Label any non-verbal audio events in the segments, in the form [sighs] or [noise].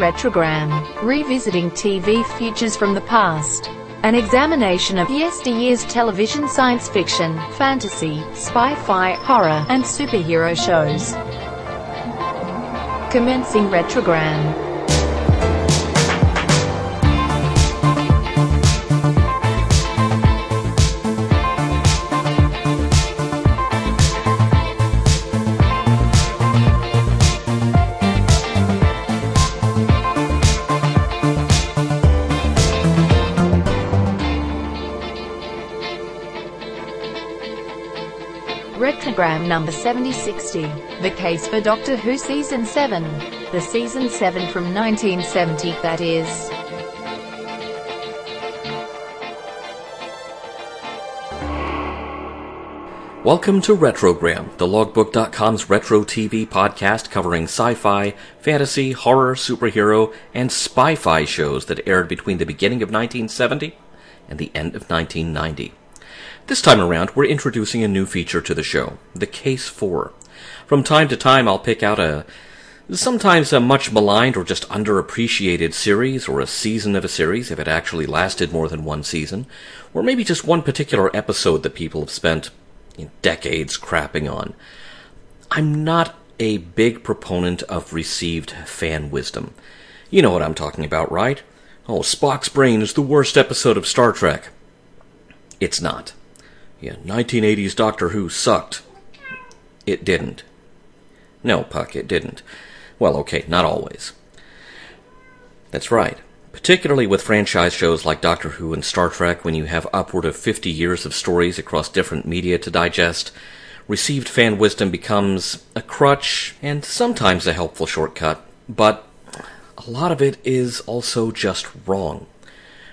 Retrogram, revisiting TV Futures from the past. An examination of yesteryear's television science fiction, fantasy, spy-fi, horror, and superhero shows. Commencing Retrogram. Retrogram number 7060, The Case for Doctor Who Season 7. The Season 7 from 1970, that is. Welcome to Retrogram, the logbook.com's retro TV podcast covering sci-fi, fantasy, horror, superhero, and spy-fi shows that aired between the beginning of 1970 and the end of 1990. This time around, we're introducing a new feature to the show, the Case For. From time to time, I'll pick out a sometimes a much maligned or just underappreciated series or a season of a series if it actually lasted more than one season, or maybe just one particular episode that people have spent decades crapping on. I'm not a big proponent of received fan wisdom. You know what I'm talking about, right? Oh, Spock's brain is the worst episode of Star Trek. It's not. Yeah, 1980s Doctor Who sucked. It didn't. No, Puck, it didn't. Well, okay, not always. That's right. Particularly with franchise shows like Doctor Who and Star Trek, when you have upward of 50 years of stories across different media to digest, received fan wisdom becomes a crutch and sometimes a helpful shortcut, but a lot of it is also just wrong.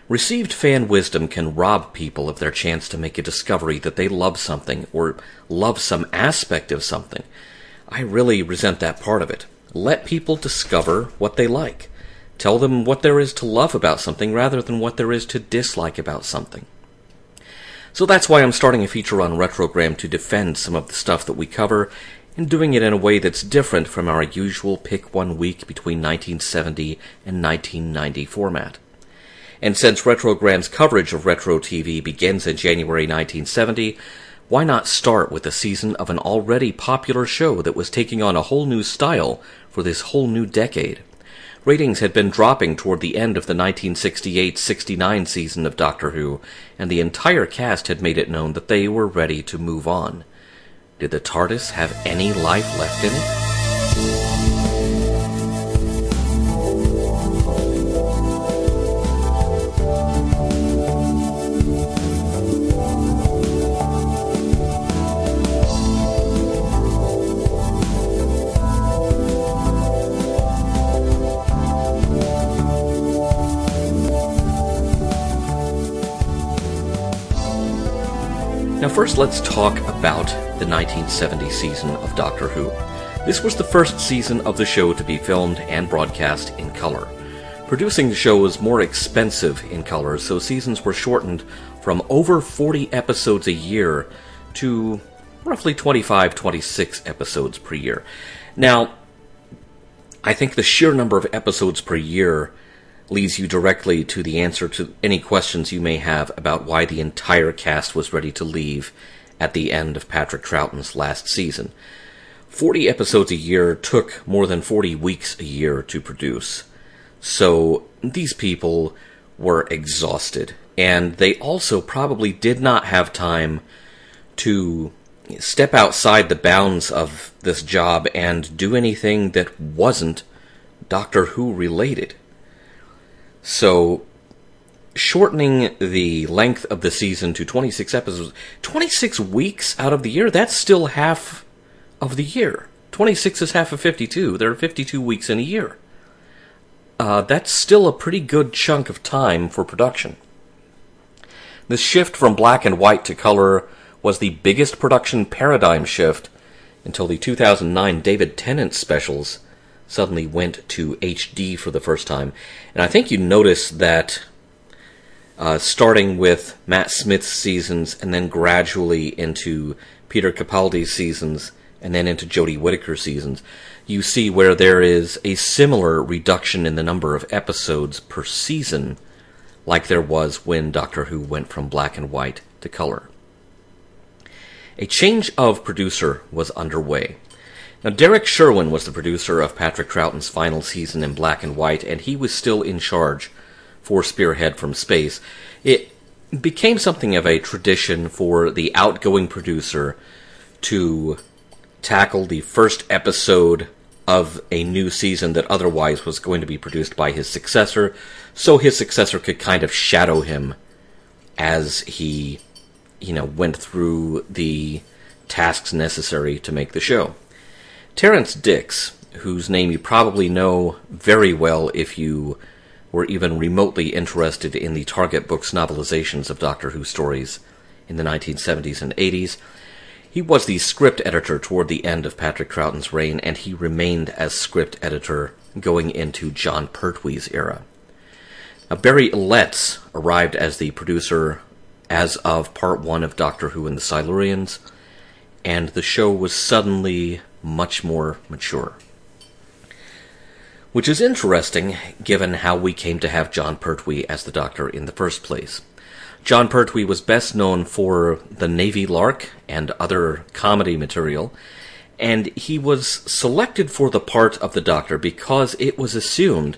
Received fan wisdom can rob people of their chance to make a discovery that they love something or love some aspect of something. I really resent that part of it. Let people discover what they like. Tell them what there is to love about something rather than what there is to dislike about something. So that's why I'm starting a feature on Retrogram to defend some of the stuff that we cover and doing it in a way that's different from our usual pick one week between 1970 and 1990 format. And since Retrogram's coverage of retro TV begins in January 1970, why not start with a season of an already popular show that was taking on a whole new style for this whole new decade? Ratings had been dropping toward the end of the 1968 69 season of Doctor Who, and the entire cast had made it known that they were ready to move on. Did the TARDIS have any life left in it? Now, first, let's talk about the 1970 season of Doctor Who. This was the first season of the show to be filmed and broadcast in color. Producing the show was more expensive in color, so seasons were shortened from over 40 episodes a year to roughly 25, 26 episodes per year. Now, I think the sheer number of episodes per year leads you directly to the answer to any questions you may have about why the entire cast was ready to leave at the end of Patrick Troughton's last season. 40 episodes a year took more than 40 weeks a year to produce. So these people were exhausted. And they also probably did not have time to step outside the bounds of this job and do anything that wasn't Doctor Who related. So, shortening the length of the season to 26 episodes, 26 weeks out of the year, that's still half of the year. 26 is half of 52. There are 52 weeks in a year. Uh, that's still a pretty good chunk of time for production. The shift from black and white to color was the biggest production paradigm shift until the 2009 David Tennant specials suddenly went to HD for the first time. And I think you notice that uh, starting with Matt Smith's seasons and then gradually into Peter Capaldi's seasons and then into Jodie Whittaker's seasons, you see where there is a similar reduction in the number of episodes per season, like there was when Doctor Who went from black and white to color. A change of producer was underway. Now, Derrick Sherwin was the producer of Patrick Troughton's final season in black and white, and he was still in charge for Spearhead from Space. It became something of a tradition for the outgoing producer to tackle the first episode of a new season that otherwise was going to be produced by his successor, so his successor could kind of shadow him as he, you know, went through the tasks necessary to make the show. Terrance Dicks, whose name you probably know very well if you were even remotely interested in the Target Books novelizations of Doctor Who stories in the 1970s and 80s, he was the script editor toward the end of Patrick Troughton's reign, and he remained as script editor going into Jon Pertwee's era. Now, Barry Letts arrived as the producer as of part one of Doctor Who and the Silurians, and the show was suddenly much more mature. Which is interesting given how we came to have Jon Pertwee as the Doctor in the first place. Jon Pertwee was best known for The Navy Lark and other comedy material, and he was selected for the part of the Doctor because it was assumed,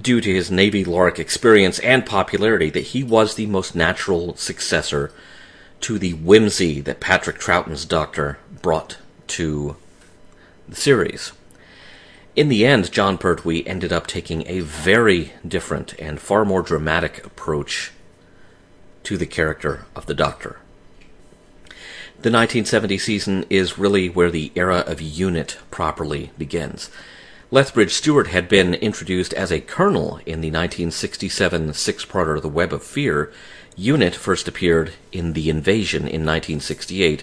due to his Navy Lark experience and popularity, that he was the most natural successor to the whimsy that Patrick Troughton's Doctor brought to the series. In the end, Jon Pertwee ended up taking a very different and far more dramatic approach to the character of the Doctor. The 1970 season is really where the era of UNIT properly begins. Lethbridge Stewart had been introduced as a colonel in the 1967 six-parter The Web of Fear. UNIT first appeared in The Invasion in 1968,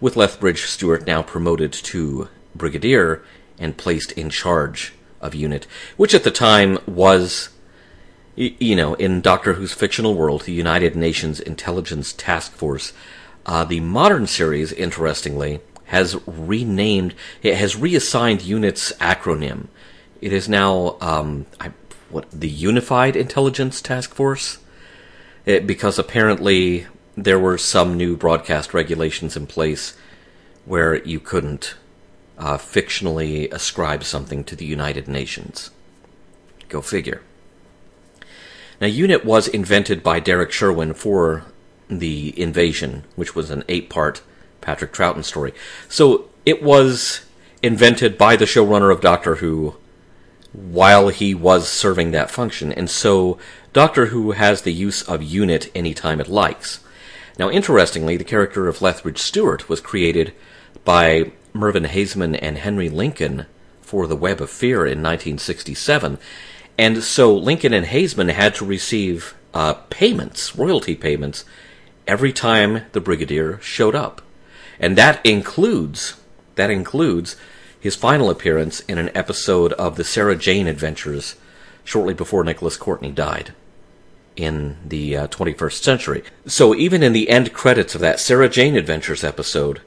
with Lethbridge Stewart now promoted to brigadier and placed in charge of UNIT, which at the time was, you know, in Doctor Who's fictional world, the United Nations Intelligence Task Force. Uh, the modern series, interestingly, has renamed, it has reassigned UNIT's acronym. It is now um, I, what the Unified Intelligence Task Force, it, because apparently there were some new broadcast regulations in place where you couldn't uh, fictionally ascribe something to the United Nations. Go figure. Now, UNIT was invented by Derrick Sherwin for the invasion, which was an eight part Patrick Troughton story. So it was invented by the showrunner of Doctor Who while he was serving that function. And so Doctor Who has the use of UNIT anytime it likes. Now, interestingly, the character of Lethbridge Stewart was created by Mervyn Haisman and Henry Lincoln for The Web of Fear in 1967. And so Lincoln and Haisman had to receive uh, payments, royalty payments, every time the Brigadier showed up. And that includes, that includes his final appearance in an episode of the Sarah Jane Adventures shortly before Nicholas Courtney died in the uh, 21st century. So even in the end credits of that Sarah Jane Adventures episode,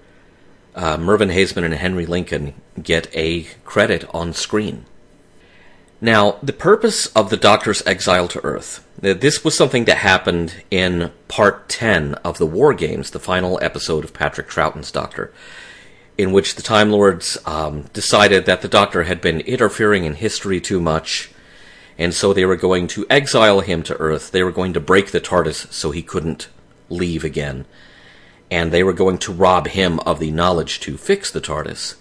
uh, Mervyn Haisman and Henry Lincoln get a credit on screen. Now, the purpose of the Doctor's exile to Earth. This was something that happened in part 10 of the War Games, the final episode of Patrick Troughton's Doctor, in which the Time Lords um, decided that the Doctor had been interfering in history too much, and so they were going to exile him to Earth. They were going to break the TARDIS so he couldn't leave again and they were going to rob him of the knowledge to fix the TARDIS.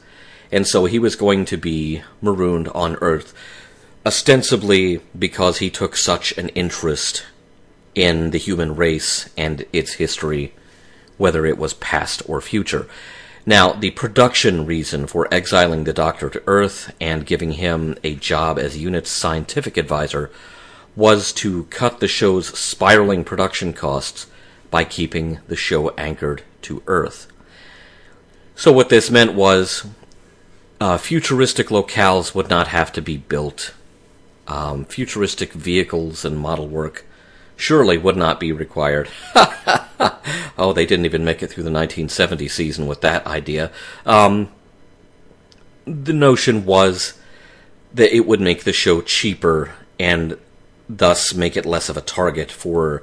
And so he was going to be marooned on Earth, ostensibly because he took such an interest in the human race and its history, whether it was past or future. Now, the production reason for exiling the Doctor to Earth and giving him a job as UNIT's scientific advisor was to cut the show's spiraling production costs by keeping the show anchored to Earth. So, what this meant was uh, futuristic locales would not have to be built. Um, futuristic vehicles and model work surely would not be required. [laughs] oh, they didn't even make it through the 1970 season with that idea. Um, the notion was that it would make the show cheaper and thus make it less of a target for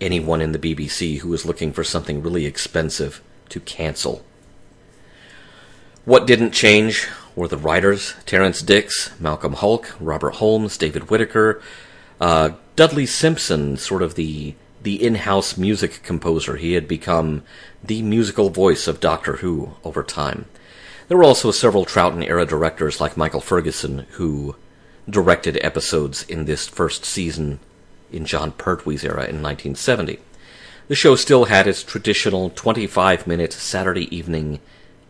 anyone in the BBC who was looking for something really expensive to cancel. What didn't change were the writers Terrance Dicks, Malcolm Hulke, Robert Holmes, David Whitaker, uh, Dudley Simpson, sort of the the in-house music composer. He had become the musical voice of Doctor Who over time. There were also several Troughton era directors like Michael Ferguson who directed episodes in this first season in Jon Pertwee's era in 1970. The show still had its traditional 25 minute Saturday evening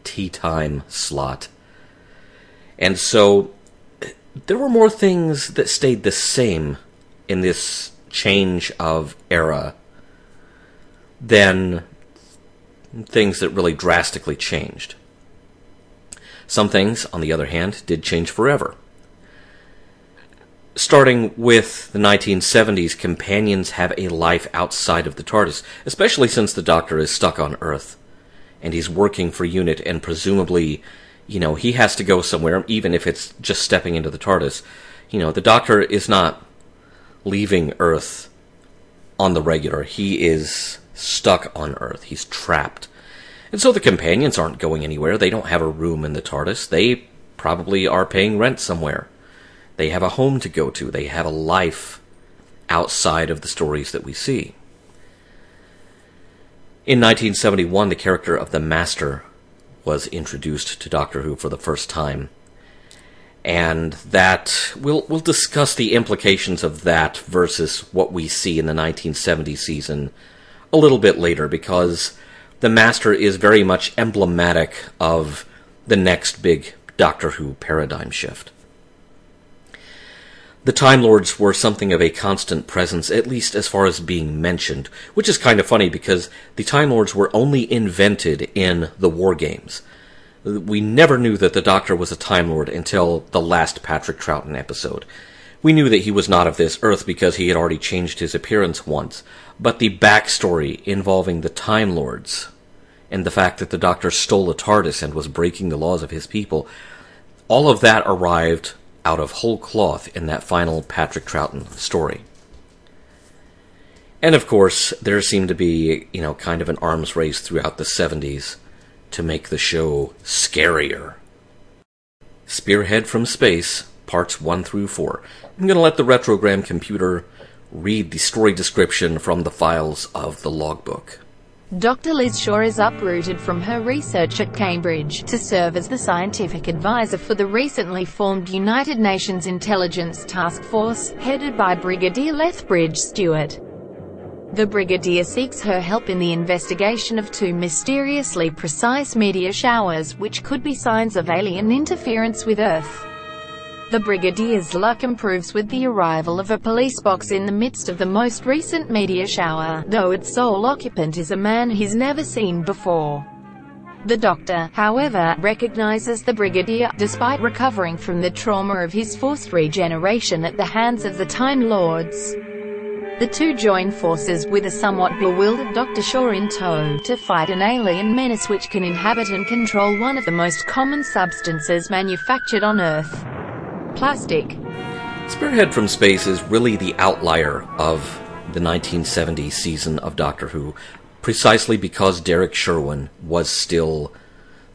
tea time slot. And so there were more things that stayed the same in this change of era than things that really drastically changed. Some things, on the other hand, did change forever. Starting with the 1970s, companions have a life outside of the TARDIS, especially since the Doctor is stuck on Earth and he's working for UNIT, and presumably, you know, he has to go somewhere, even if it's just stepping into the TARDIS. You know, the Doctor is not leaving Earth on the regular. He is stuck on Earth. He's trapped. And so the companions aren't going anywhere. They don't have a room in the TARDIS. They probably are paying rent somewhere. They have a home to go to. They have a life outside of the stories that we see. In 1971, the character of the Master was introduced to Doctor Who for the first time. And that we'll we'll discuss the implications of that versus what we see in the 1970 season a little bit later because the Master is very much emblematic of the next big Doctor Who paradigm shift. The Time Lords were something of a constant presence, at least as far as being mentioned, which is kind of funny because the Time Lords were only invented in the War Games. We never knew that the Doctor was a Time Lord until the last Patrick Troughton episode. We knew that he was not of this Earth because he had already changed his appearance once, but the backstory involving the Time Lords and the fact that the Doctor stole a TARDIS and was breaking the laws of his people, all of that arrived out of whole cloth in that final Patrick Troughton story. And of course, there seemed to be, you know, kind of an arms race throughout the 70s to make the show scarier. Spearhead from Space, parts 1 through 4. I'm going to let the retrogram computer read the story description from the files of the logbook. Dr. Liz Shaw is uprooted from her research at Cambridge to serve as the scientific advisor for the recently formed United Nations Intelligence Task Force, headed by Brigadier Lethbridge Stewart. The Brigadier seeks her help in the investigation of two mysteriously precise meteor showers, which could be signs of alien interference with Earth. The Brigadier's luck improves with the arrival of a police box in the midst of the most recent meteor shower, though its sole occupant is a man he's never seen before. The Doctor, however, recognizes the Brigadier, despite recovering from the trauma of his forced regeneration at the hands of the Time Lords. The two join forces with a somewhat bewildered Dr. Shaw in tow to fight an alien menace which can inhabit and control one of the most common substances manufactured on Earth plastic. Spearhead from Space is really the outlier of the 1970 season of Doctor Who, precisely because Derrick Sherwin was still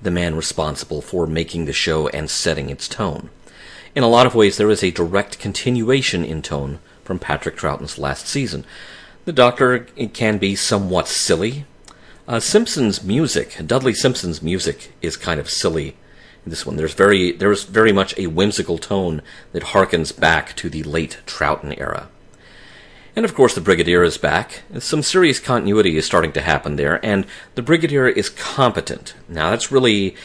the man responsible for making the show and setting its tone. In a lot of ways, there is a direct continuation in tone from Patrick Troughton's last season. The Doctor can be somewhat silly. Uh, Simpson's music, Dudley Simpson's music, is kind of silly this one. There's very there's very much a whimsical tone that harkens back to the late Troughton era. And of course, the Brigadier is back. Some serious continuity is starting to happen there, and the Brigadier is competent. Now, that's really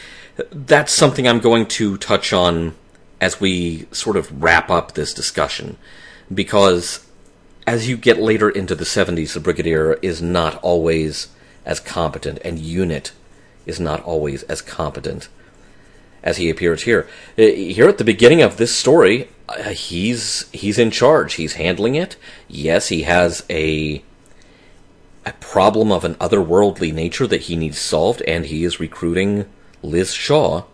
that's something I'm going to touch on as we sort of wrap up this discussion, because as you get later into the 70s, the Brigadier is not always as competent, and UNIT is not always as competent as he appears here. Uh, here at the beginning of this story, uh, he's he's in charge. He's handling it. Yes, he has a a problem of an otherworldly nature that he needs solved, and he is recruiting Liz Shaw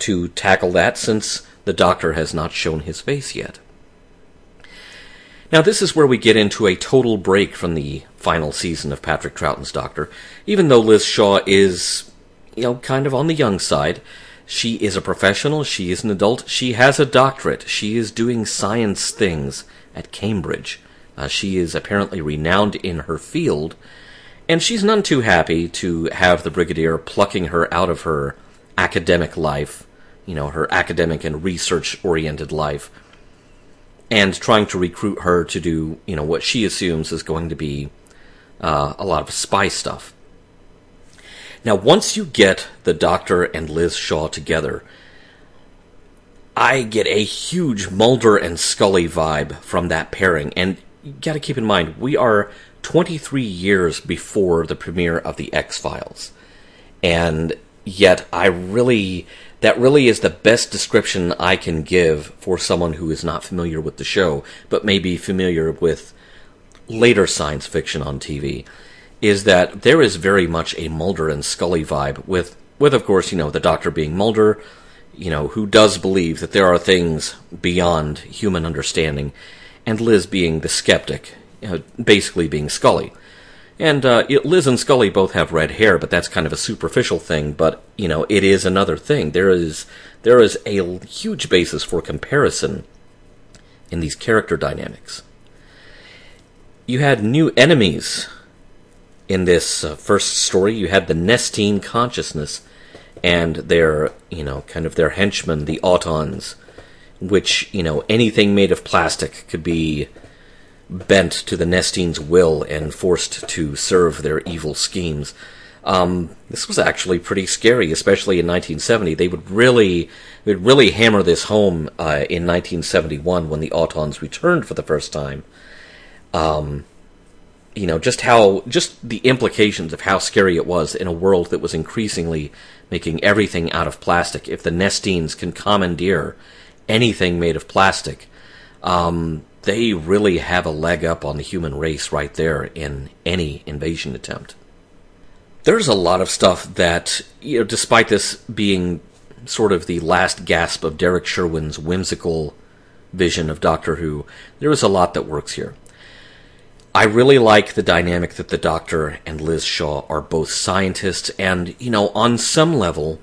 to tackle that since the Doctor has not shown his face yet. Now, this is where we get into a total break from the final season of Patrick Troughton's Doctor. Even though Liz Shaw is, you know, kind of on the young side, she is a professional, she is an adult, she has a doctorate, she is doing science things at Cambridge. Uh, she is apparently renowned in her field, and she's none too happy to have the Brigadier plucking her out of her academic life, you know, her academic and research oriented life and trying to recruit her to do, you know, what she assumes is going to be uh, a lot of spy stuff. Now, once you get the Doctor and Liz Shaw together, I get a huge Mulder and Scully vibe from that pairing. And you gotta keep in mind, we are 23 years before the premiere of The X Files. And yet, I really that really is the best description I can give for someone who is not familiar with the show, but may be familiar with later science fiction on TV, is that there is very much a Mulder and Scully vibe with, with of course, you know, the Doctor being Mulder, you know, who does believe that there are things beyond human understanding, and Liz being the skeptic, you know, basically being Scully. And uh, Liz and Scully both have red hair, but that's kind of a superficial thing. But you know, it is another thing. There is there is a huge basis for comparison in these character dynamics. You had new enemies in this uh, first story. You had the Nestene consciousness and their you know kind of their henchmen, the Autons, which you know anything made of plastic could be bent to the Nestene's will and forced to serve their evil schemes. Um, this was actually pretty scary, especially in 1970. They would really, they would really hammer this home uh, in 1971 when the Autons returned for the first time. Um, you know, just how, just the implications of how scary it was in a world that was increasingly making everything out of plastic. If the Nestenes can commandeer anything made of plastic, um, they really have a leg up on the human race right there in any invasion attempt. There's a lot of stuff that, you know, despite this being sort of the last gasp of Derrick Sherwin's whimsical vision of Doctor Who, there is a lot that works here. I really like the dynamic that the Doctor and Liz Shaw are both scientists, and, you know, on some level,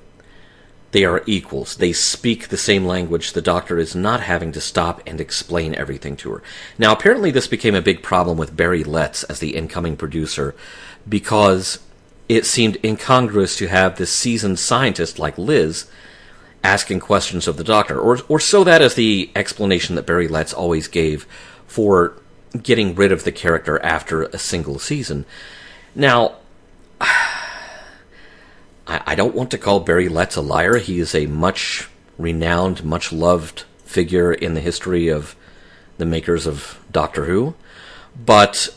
they are equals. They speak the same language. The doctor is not having to stop and explain everything to her. Now, apparently, this became a big problem with Barry Letts as the incoming producer because it seemed incongruous to have this seasoned scientist like Liz asking questions of the doctor, or, or so that is the explanation that Barry Letts always gave for getting rid of the character after a single season. Now, [sighs] I, don't want to call Barry Letts a liar. He is a much renowned, much loved figure in the history of the makers of Doctor Who. But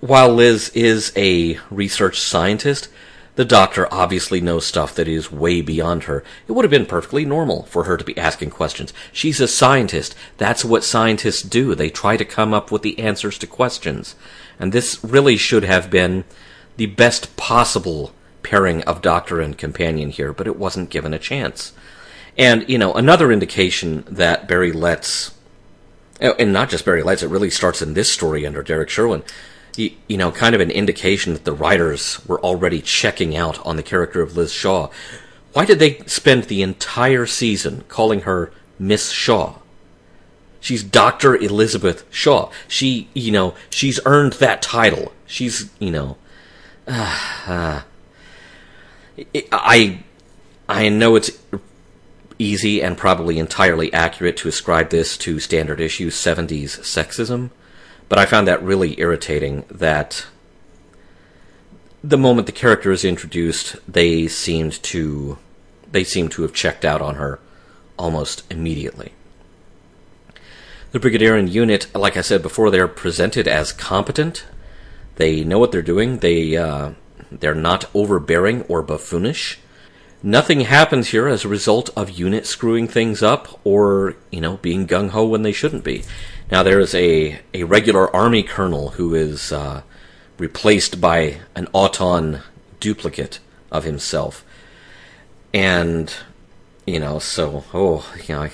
while Liz is a research scientist, the doctor obviously knows stuff that is way beyond her. It would have been perfectly normal for her to be asking questions. She's a scientist. That's what scientists do. They try to come up with the answers to questions. And this really should have been the best possible pairing of doctor and companion here, but it wasn't given a chance. And, you know, another indication that Barry Letts, oh, and not just Barry Letts, it really starts in this story under Derrick Sherwin, you, you know, kind of an indication that the writers were already checking out on the character of Liz Shaw. Why did they spend the entire season calling her Miss Shaw? She's Dr. Elizabeth Shaw. She, you know, she's earned that title. She's, you know, [sighs] uh, uh, I I know it's easy and probably entirely accurate to ascribe this to standard issue 70s sexism, but I found that really irritating that the moment the character is introduced, they seemed to they seem to have checked out on her almost immediately. The Brigadier unit, like I said before, they're presented as competent. They know what they're doing. They uh, they're not overbearing or buffoonish. Nothing happens here as a result of unit screwing things up or, you know, being gung ho when they shouldn't be. Now, there is a, a regular army colonel who is uh, replaced by an Auton duplicate of himself. And, you know, so, oh, you know, I,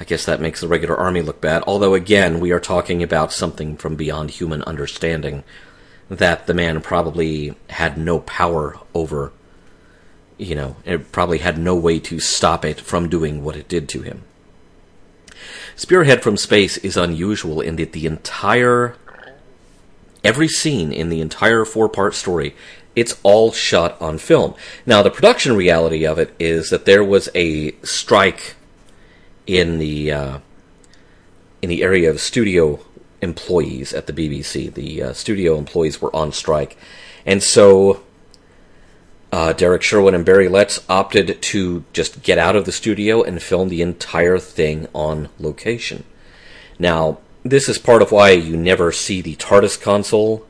I guess that makes the regular army look bad. Although, again, we are talking about something from beyond human understanding that the man probably had no power over. You know, it probably had no way to stop it from doing what it did to him. Spearhead from Space is unusual in that the entire. Every scene in the entire four part story it's all shot on film. Now, the production reality of it is that there was a strike in the uh, in the area of studio employees at the BBC. The uh, studio employees were on strike, and so uh, Derrick Sherwin and Barry Letts opted to just get out of the studio and film the entire thing on location. Now, this is part of why you never see the TARDIS console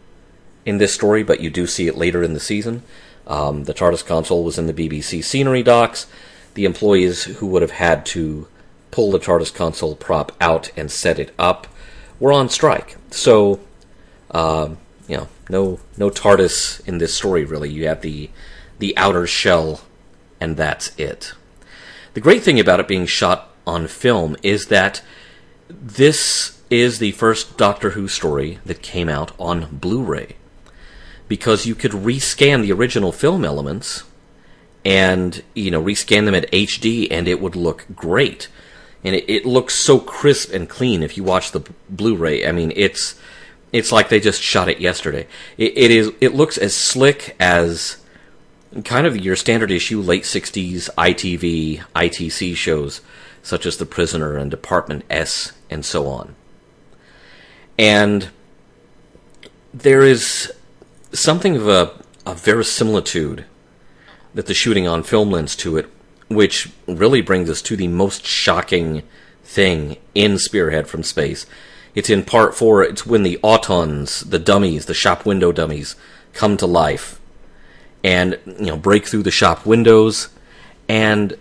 in this story, but you do see it later in the season. Um, the TARDIS console was in the BBC scenery docks. The employees who would have had to pull the TARDIS console prop out and set it up were on strike. So, uh, you know, no no TARDIS in this story really. You have the the outer shell, and that's it. The great thing about it being shot on film is that this is the first Doctor Who story that came out on Blu-ray. Because you could rescan the original film elements and you know rescan them at HD and it would look great. And it, it looks so crisp and clean if you watch the Blu-ray. I mean it's it's like they just shot it yesterday. It, it is it looks as slick as kind of your standard issue late 60s ITV ITC shows such as The Prisoner and Department S and so on and there is something of a, a verisimilitude that the shooting on film lends to it, which really brings us to the most shocking thing in Spearhead from Space. It's in part four, it's when the autons, the dummies, the shop window dummies, come to life and, you know, break through the shop windows and,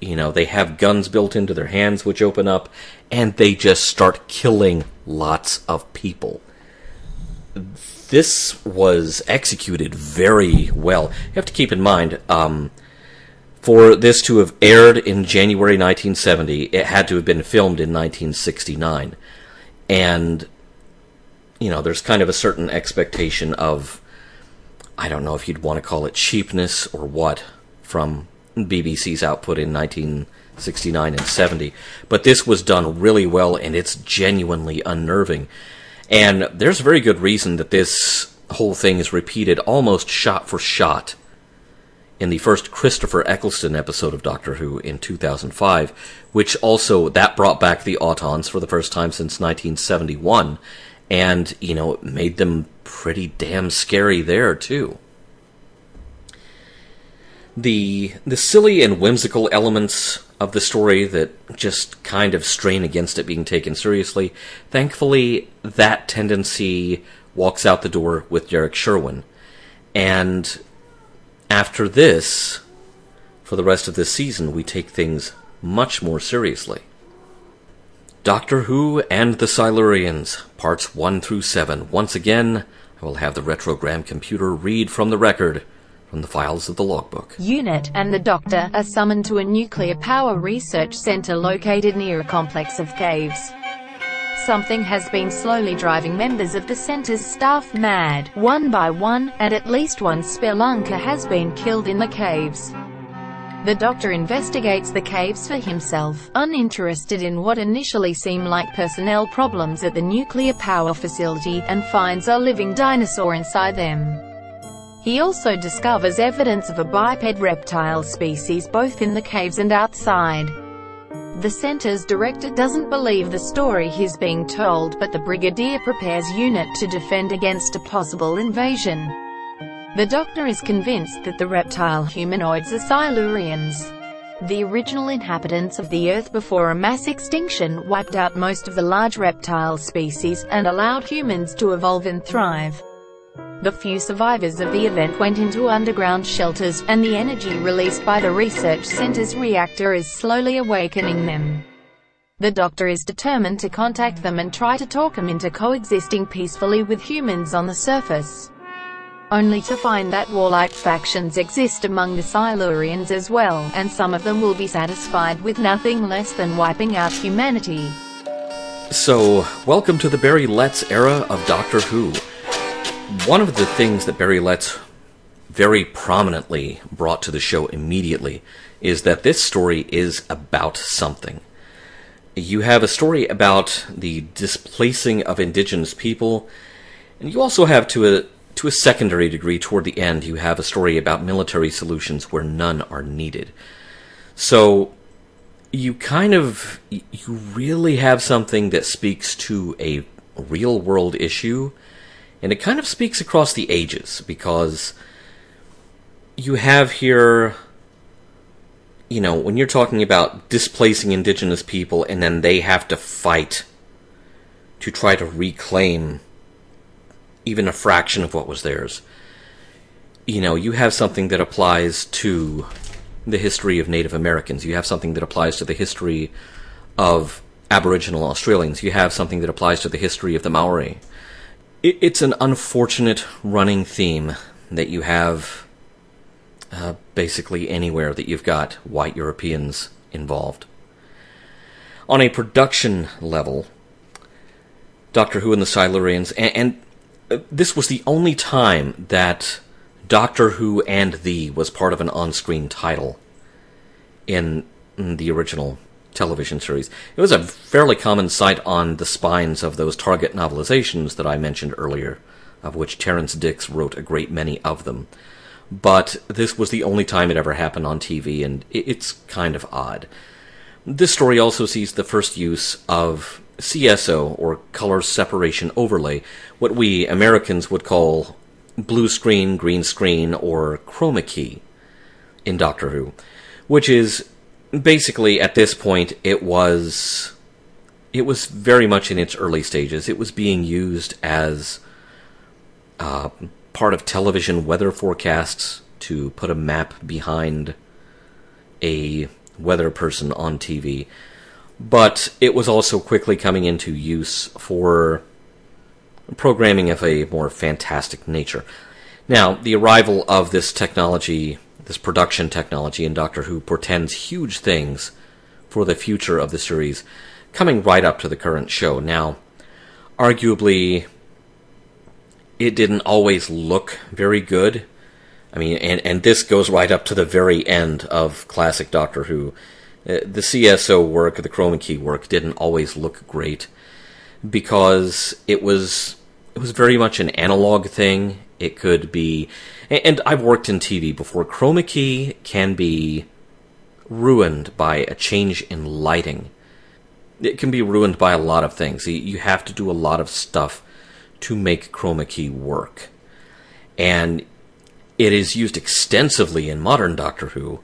you know, they have guns built into their hands which open up and they just start killing lots of people this was executed very well. You have to keep in mind, um, for this to have aired in January 1970, it had to have been filmed in 1969. And, you know, there's kind of a certain expectation of, I don't know if you'd want to call it cheapness or what, from BBC's output in 1969 and 70. But this was done really well, and it's genuinely unnerving. And there's very good reason that this whole thing is repeated almost shot for shot in the first Christopher Eccleston episode of Doctor Who in 2005, which also that brought back the Autons for the first time since 1971, and you know it made them pretty damn scary there too. The the silly and whimsical elements of the story that just kind of strain against it being taken seriously. Thankfully, that tendency walks out the door with Derrick Sherwin. And after this, for the rest of this season, we take things much more seriously. Doctor Who and the Silurians, parts 1 through 7. Once again, I will have the retrogram computer read from the record from the files of the logbook. Unit and the Doctor are summoned to a nuclear power research center located near a complex of caves. Something has been slowly driving members of the center's staff mad, one by one, and at least one spelunker has been killed in the caves. The Doctor investigates the caves for himself, uninterested in what initially seem like personnel problems at the nuclear power facility, and finds a living dinosaur inside them. He also discovers evidence of a biped reptile species both in the caves and outside. The center's director doesn't believe the story he's being told but the Brigadier prepares unit to defend against a possible invasion. The Doctor is convinced that the reptile humanoids are Silurians. The original inhabitants of the Earth before a mass extinction wiped out most of the large reptile species, and allowed humans to evolve and thrive. The few survivors of the event went into underground shelters, and the energy released by the research center's reactor is slowly awakening them. The Doctor is determined to contact them and try to talk them into coexisting peacefully with humans on the surface. Only to find that warlike factions exist among the Silurians as well, and some of them will be satisfied with nothing less than wiping out humanity. So, welcome to the Barry Letts era of Doctor Who. One of the things that Barry Letts very prominently brought to the show immediately is that this story is about something. You have a story about the displacing of indigenous people, and you also have to a to a secondary degree toward the end you have a story about military solutions where none are needed. So you kind of you really have something that speaks to a real world issue and it kind of speaks across the ages because you have here you know when you're talking about displacing indigenous people and then they have to fight to try to reclaim even a fraction of what was theirs you know you have something that applies to the history of Native Americans. You have something that applies to the history of Aboriginal Australians. You have something that applies to the history of the Maori. It's an unfortunate running theme that you have uh, basically anywhere that you've got white Europeans involved. On a production level, Doctor Who and the Silurians, and, and this was the only time that Doctor Who and Thee was part of an on screen title in, in the original television series. It was a fairly common sight on the spines of those Target novelizations that I mentioned earlier, of which Terrance Dicks wrote a great many of them. But this was the only time it ever happened on TV, and it's kind of odd. This story also sees the first use of CSO, or color separation overlay, what we Americans would call blue screen, green screen, or chroma key in Doctor Who, which is basically at this point it was it was very much in its early stages. It was being used as uh, part of television weather forecasts to put a map behind a weather person on TV. But it was also quickly coming into use for programming of a more fantastic nature. Now, the arrival of this technology, this production technology in Doctor Who, portends huge things for the future of the series, coming right up to the current show. Now, arguably, it didn't always look very good. I mean, and, and this goes right up to the very end of classic Doctor Who. Uh, the CSO work, the chroma key work, didn't always look great because it was it was very much an analog thing. It could be, and I've worked in TV before. Chroma key can be ruined by a change in lighting. It can be ruined by a lot of things. You have to do a lot of stuff to make chroma key work. And it is used extensively in modern Doctor Who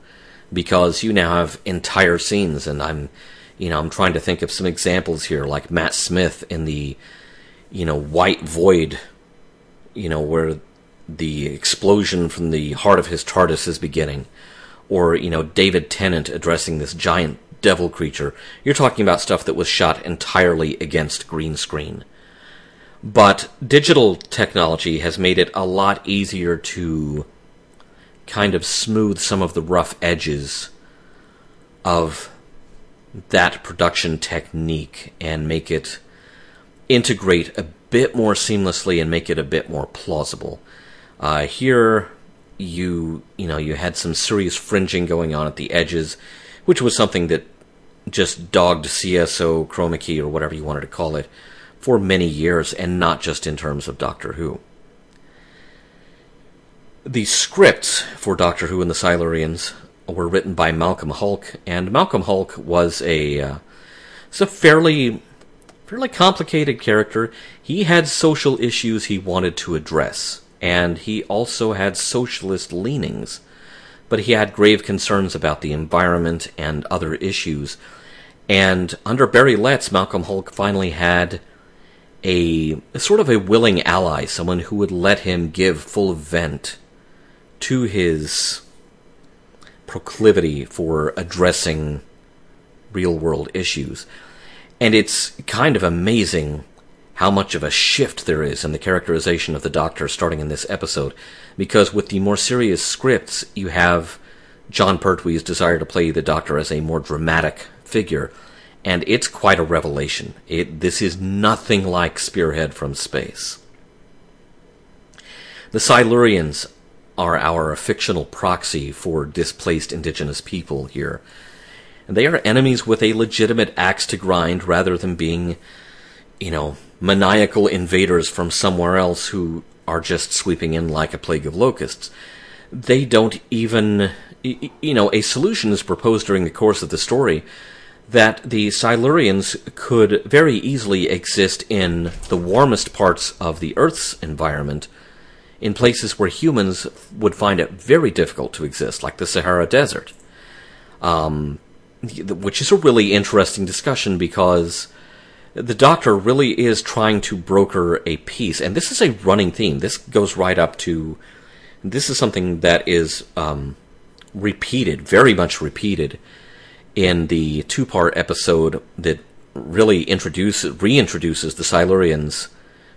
because you now have entire scenes and I'm you know, I'm trying to think of some examples here like Matt Smith in the you know, white void, you know, where the explosion from the heart of his TARDIS is beginning, or, you know, David Tennant addressing this giant devil creature. You're talking about stuff that was shot entirely against green screen. But digital technology has made it a lot easier to kind of smooth some of the rough edges of that production technique and make it integrate a bit more seamlessly and make it a bit more plausible. Uh, here, you you know you had some serious fringing going on at the edges, which was something that just dogged CSO, chroma key, or whatever you wanted to call it, for many years, and not just in terms of Doctor Who. The scripts for Doctor Who and the Silurians were written by Malcolm Hulke, and Malcolm Hulke was a uh, it's a fairly fairly complicated character. He had social issues he wanted to address, and he also had socialist leanings. But he had grave concerns about the environment and other issues. And under Barry Letts, Malcolm Hulke finally had a sort of a willing ally, someone who would let him give full vent to his proclivity for addressing real world issues. And it's kind of amazing how much of a shift there is in the characterization of the Doctor starting in this episode. Because with the more serious scripts, you have Jon Pertwee's desire to play the Doctor as a more dramatic figure, and it's quite a revelation. It, this is nothing like Spearhead from space. The Silurians are our fictional proxy for displaced indigenous people here. And they are enemies with a legitimate axe to grind rather than being, you know, maniacal invaders from somewhere else who are just sweeping in like a plague of locusts. They don't even, you know, a solution is proposed during the course of the story that the Silurians could very easily exist in the warmest parts of the Earth's environment, in places where humans would find it very difficult to exist, like the Sahara Desert. Um, which is a really interesting discussion because the Doctor really is trying to broker a peace, and this is a running theme. This goes right up to. This is something that is um, repeated, very much repeated, in the two-part episode that really introduces, reintroduces the Silurians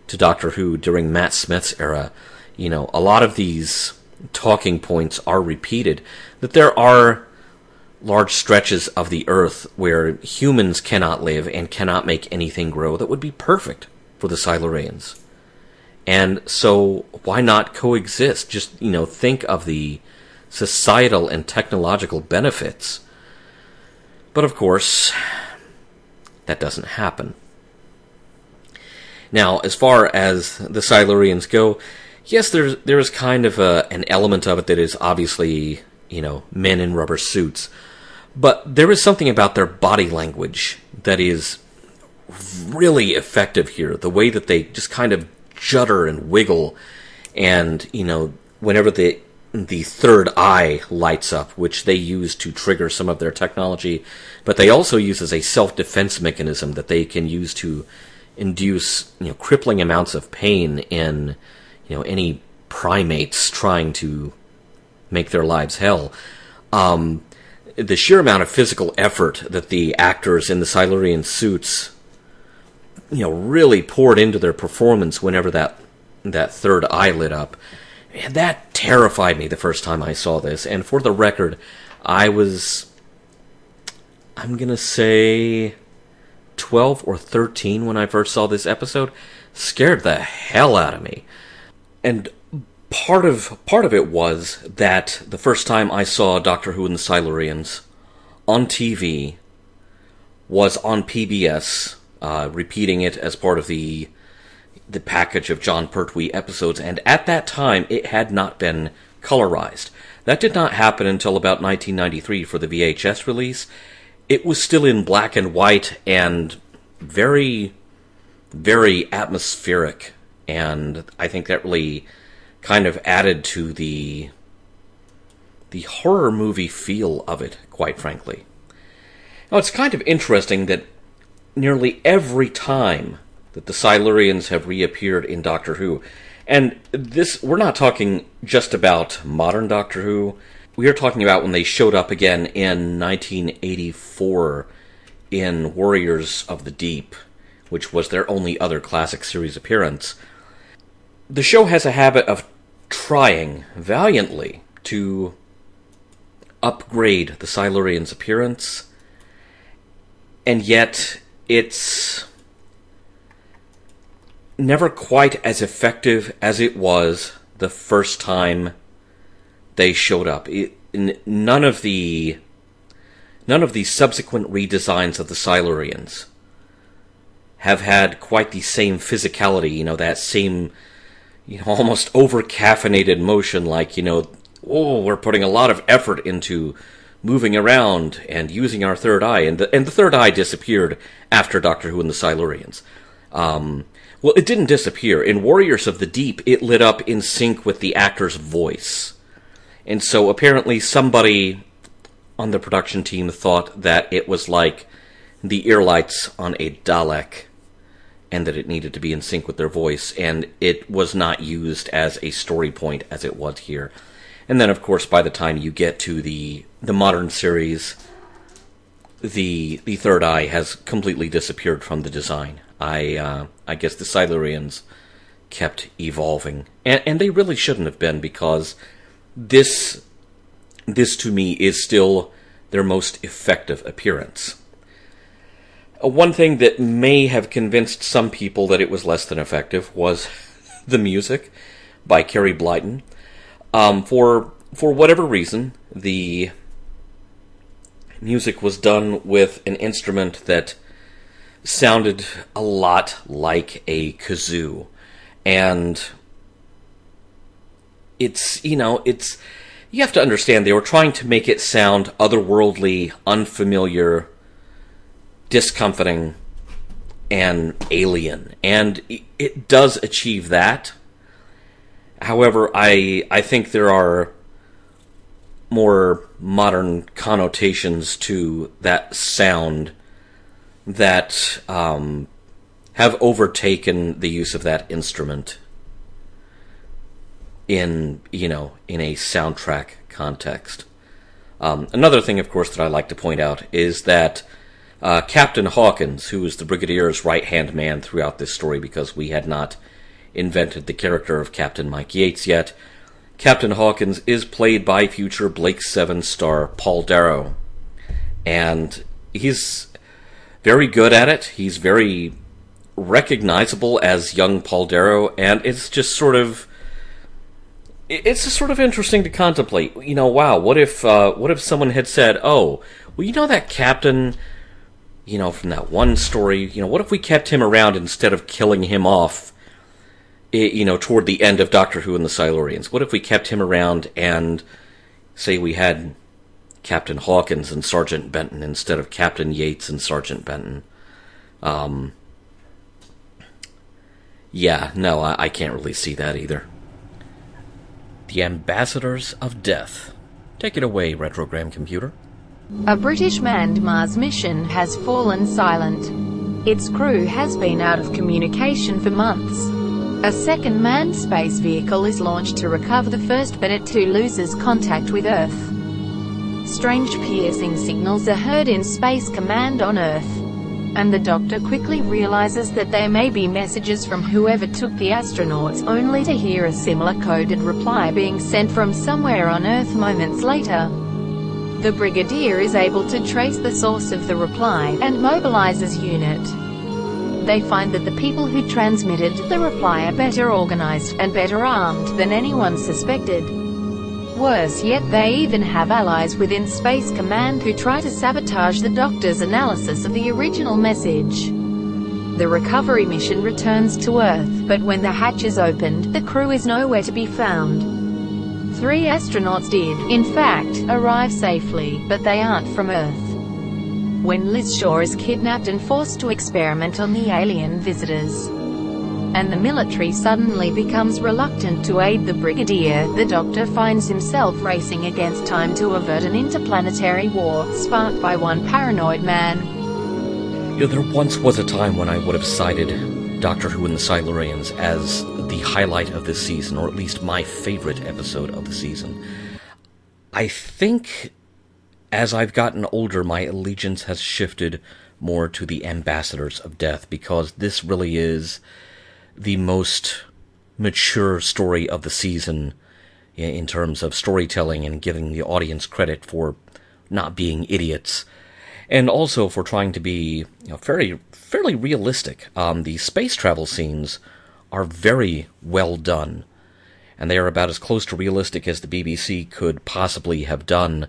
to Doctor Who during Matt Smith's era. You know, a lot of these talking points are repeated. That there are large stretches of the earth where humans cannot live and cannot make anything grow that would be perfect for the Silurians. And so why not coexist? Just, you know, think of the societal and technological benefits. But of course, that doesn't happen. Now, as far as the Silurians go, yes, there's there's kind of a, an element of it that is obviously, you know, men in rubber suits but there is something about their body language that is really effective here. The way that they just kind of judder and wiggle, and you know, whenever the the third eye lights up, which they use to trigger some of their technology, but they also use as a self defense mechanism that they can use to induce you know crippling amounts of pain in you know any primates trying to make their lives hell. Um, the sheer amount of physical effort that the actors in the Silurian suits, you know, really poured into their performance whenever that that third eye lit up. And that terrified me the first time I saw this. And for the record, I was, I'm gonna say, 12 or 13 when I first saw this episode. Scared the hell out of me. And part of part of it was that the first time I saw Doctor Who and the Silurians on TV was on PBS, uh, repeating it as part of the the package of Jon Pertwee episodes, and at that time it had not been colorized. That did not happen until about 1993 for the VHS release. It was still in black and white and very, very atmospheric, and I think that really kind of added to the the horror movie feel of it, quite frankly. Now, it's kind of interesting that nearly every time that the Silurians have reappeared in Doctor Who, and this, we're not talking just about modern Doctor Who, we are talking about when they showed up again in 1984 in Warriors of the Deep, which was their only other classic series appearance the show has a habit of trying valiantly to upgrade the Silurians' appearance, and yet it's never quite as effective as it was the first time they showed up. It, none of the none of the subsequent redesigns of the Silurians have had quite the same physicality, you know, that same you know, almost over caffeinated motion, like, you know, oh, we're putting a lot of effort into moving around and using our third eye. And the, and the third eye disappeared after Doctor Who and the Silurians. Um, well, it didn't disappear. In Warriors of the Deep, it lit up in sync with the actor's voice. And so apparently somebody on the production team thought that it was like the earlights on a Dalek and that it needed to be in sync with their voice, and it was not used as a story point as it was here. And then, of course, by the time you get to the the modern series, the the third eye has completely disappeared from the design. I uh, I guess the Silurians kept evolving, and, and they really shouldn't have been because this this to me is still their most effective appearance. Uh, one thing that may have convinced some people that it was less than effective was [laughs] the music by Carey Blyton. Um, for for whatever reason, the music was done with an instrument that sounded a lot like a kazoo, and it's you know it's you have to understand they were trying to make it sound otherworldly, unfamiliar, discomforting, and alien, and it does achieve that. However, I I think there are more modern connotations to that sound that um, have overtaken the use of that instrument in you know in a soundtrack context. Um, another thing, of course, that I like to point out is that uh, Captain Hawkins, who is the Brigadier's right hand man throughout this story, because we had not invented the character of Captain Mike Yates yet, Captain Hawkins is played by future Blake Seven star Paul Darrow, and he's very good at it. He's very recognizable as young Paul Darrow, and it's just sort of it's just sort of interesting to contemplate. You know, wow, what if uh, what if someone had said, "Oh, well, you know that captain, you know, from that one story, you know, what if we kept him around instead of killing him off, you know, toward the end of Doctor Who and the Silurians? What if we kept him around and say we had Captain Hawkins and Sergeant Benton instead of Captain Yates and Sergeant Benton?" Um, yeah, no, I, I can't really see that either. The Ambassadors of Death. Take it away, Retrogram Computer. A British manned Mars mission has fallen silent. Its crew has been out of communication for months. A second manned space vehicle is launched to recover the first but it too loses contact with Earth. Strange piercing signals are heard in Space Command on Earth and the doctor quickly realizes that there may be messages from whoever took the astronauts, only to hear a similar coded reply being sent from somewhere on Earth moments later. The Brigadier is able to trace the source of the reply, and mobilizes unit. They find that the people who transmitted the reply are better organized, and better armed than anyone suspected. Worse yet, they even have allies within Space Command who try to sabotage the Doctor's analysis of the original message. The recovery mission returns to Earth, but when the hatch is opened, the crew is nowhere to be found. Three astronauts did, in fact, arrive safely, but they aren't from Earth. When Liz Shaw is kidnapped and forced to experiment on the alien visitors, and the military suddenly becomes reluctant to aid the brigadier, the doctor finds himself racing against time to avert an interplanetary war, sparked by one paranoid man. You know, there once was a time when I would have cited Doctor Who and the Silurians as the highlight of this season, or at least my favorite episode of the season. I think as I've gotten older, my allegiance has shifted more to the Ambassadors of Death, because this really is the most mature story of the season in terms of storytelling and giving the audience credit for not being idiots, and also for trying to be you know, fairly fairly realistic. Um, the space travel scenes are very well done, and they are about as close to realistic as the BBC could possibly have done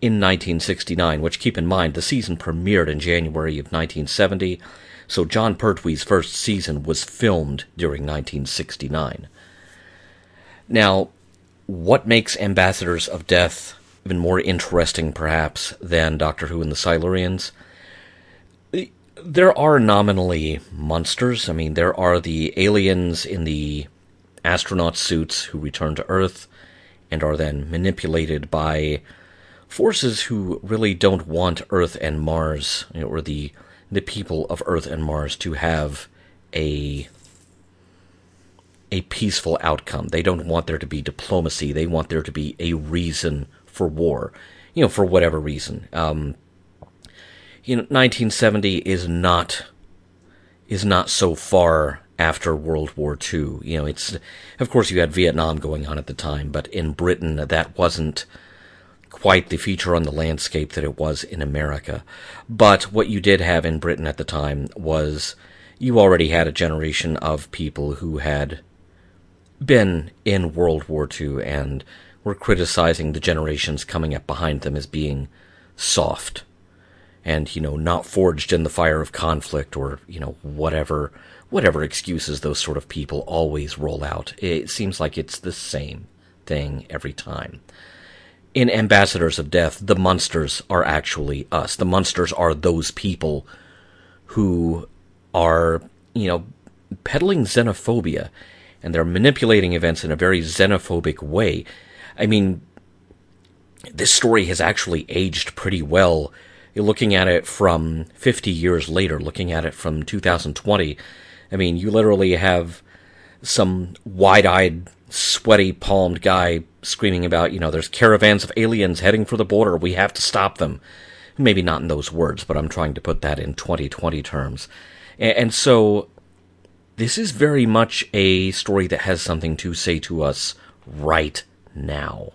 in 1969. Which, keep in mind, the season premiered in January of 1970 so Jon Pertwee's first season was filmed during 1969. Now, what makes Ambassadors of Death even more interesting, perhaps, than Doctor Who and the Silurians? There are nominally monsters. I mean, there are the aliens in the astronaut suits who return to Earth and are then manipulated by forces who really don't want Earth and Mars, or the the people of Earth and Mars to have a a peaceful outcome. They don't want there to be diplomacy. They want there to be a reason for war. You know, for whatever reason. Um, you know, 1970 is not is not so far after World War II. You know, it's of course you had Vietnam going on at the time, but in Britain that wasn't quite the feature on the landscape that it was in America. But what you did have in Britain at the time was you already had a generation of people who had been in World War II and were criticizing the generations coming up behind them as being soft and, you know, not forged in the fire of conflict or, you know, whatever whatever excuses those sort of people always roll out. It seems like it's the same thing every time. In Ambassadors of Death, the monsters are actually us. The monsters are those people who are, you know, peddling xenophobia and they're manipulating events in a very xenophobic way. I mean, this story has actually aged pretty well. You're looking at it from 50 years later, looking at it from 2020. I mean, you literally have some wide eyed, sweaty palmed guy screaming about, you know, there's caravans of aliens heading for the border. We have to stop them. Maybe not in those words, but I'm trying to put that in 2020 terms. And so this is very much a story that has something to say to us right now.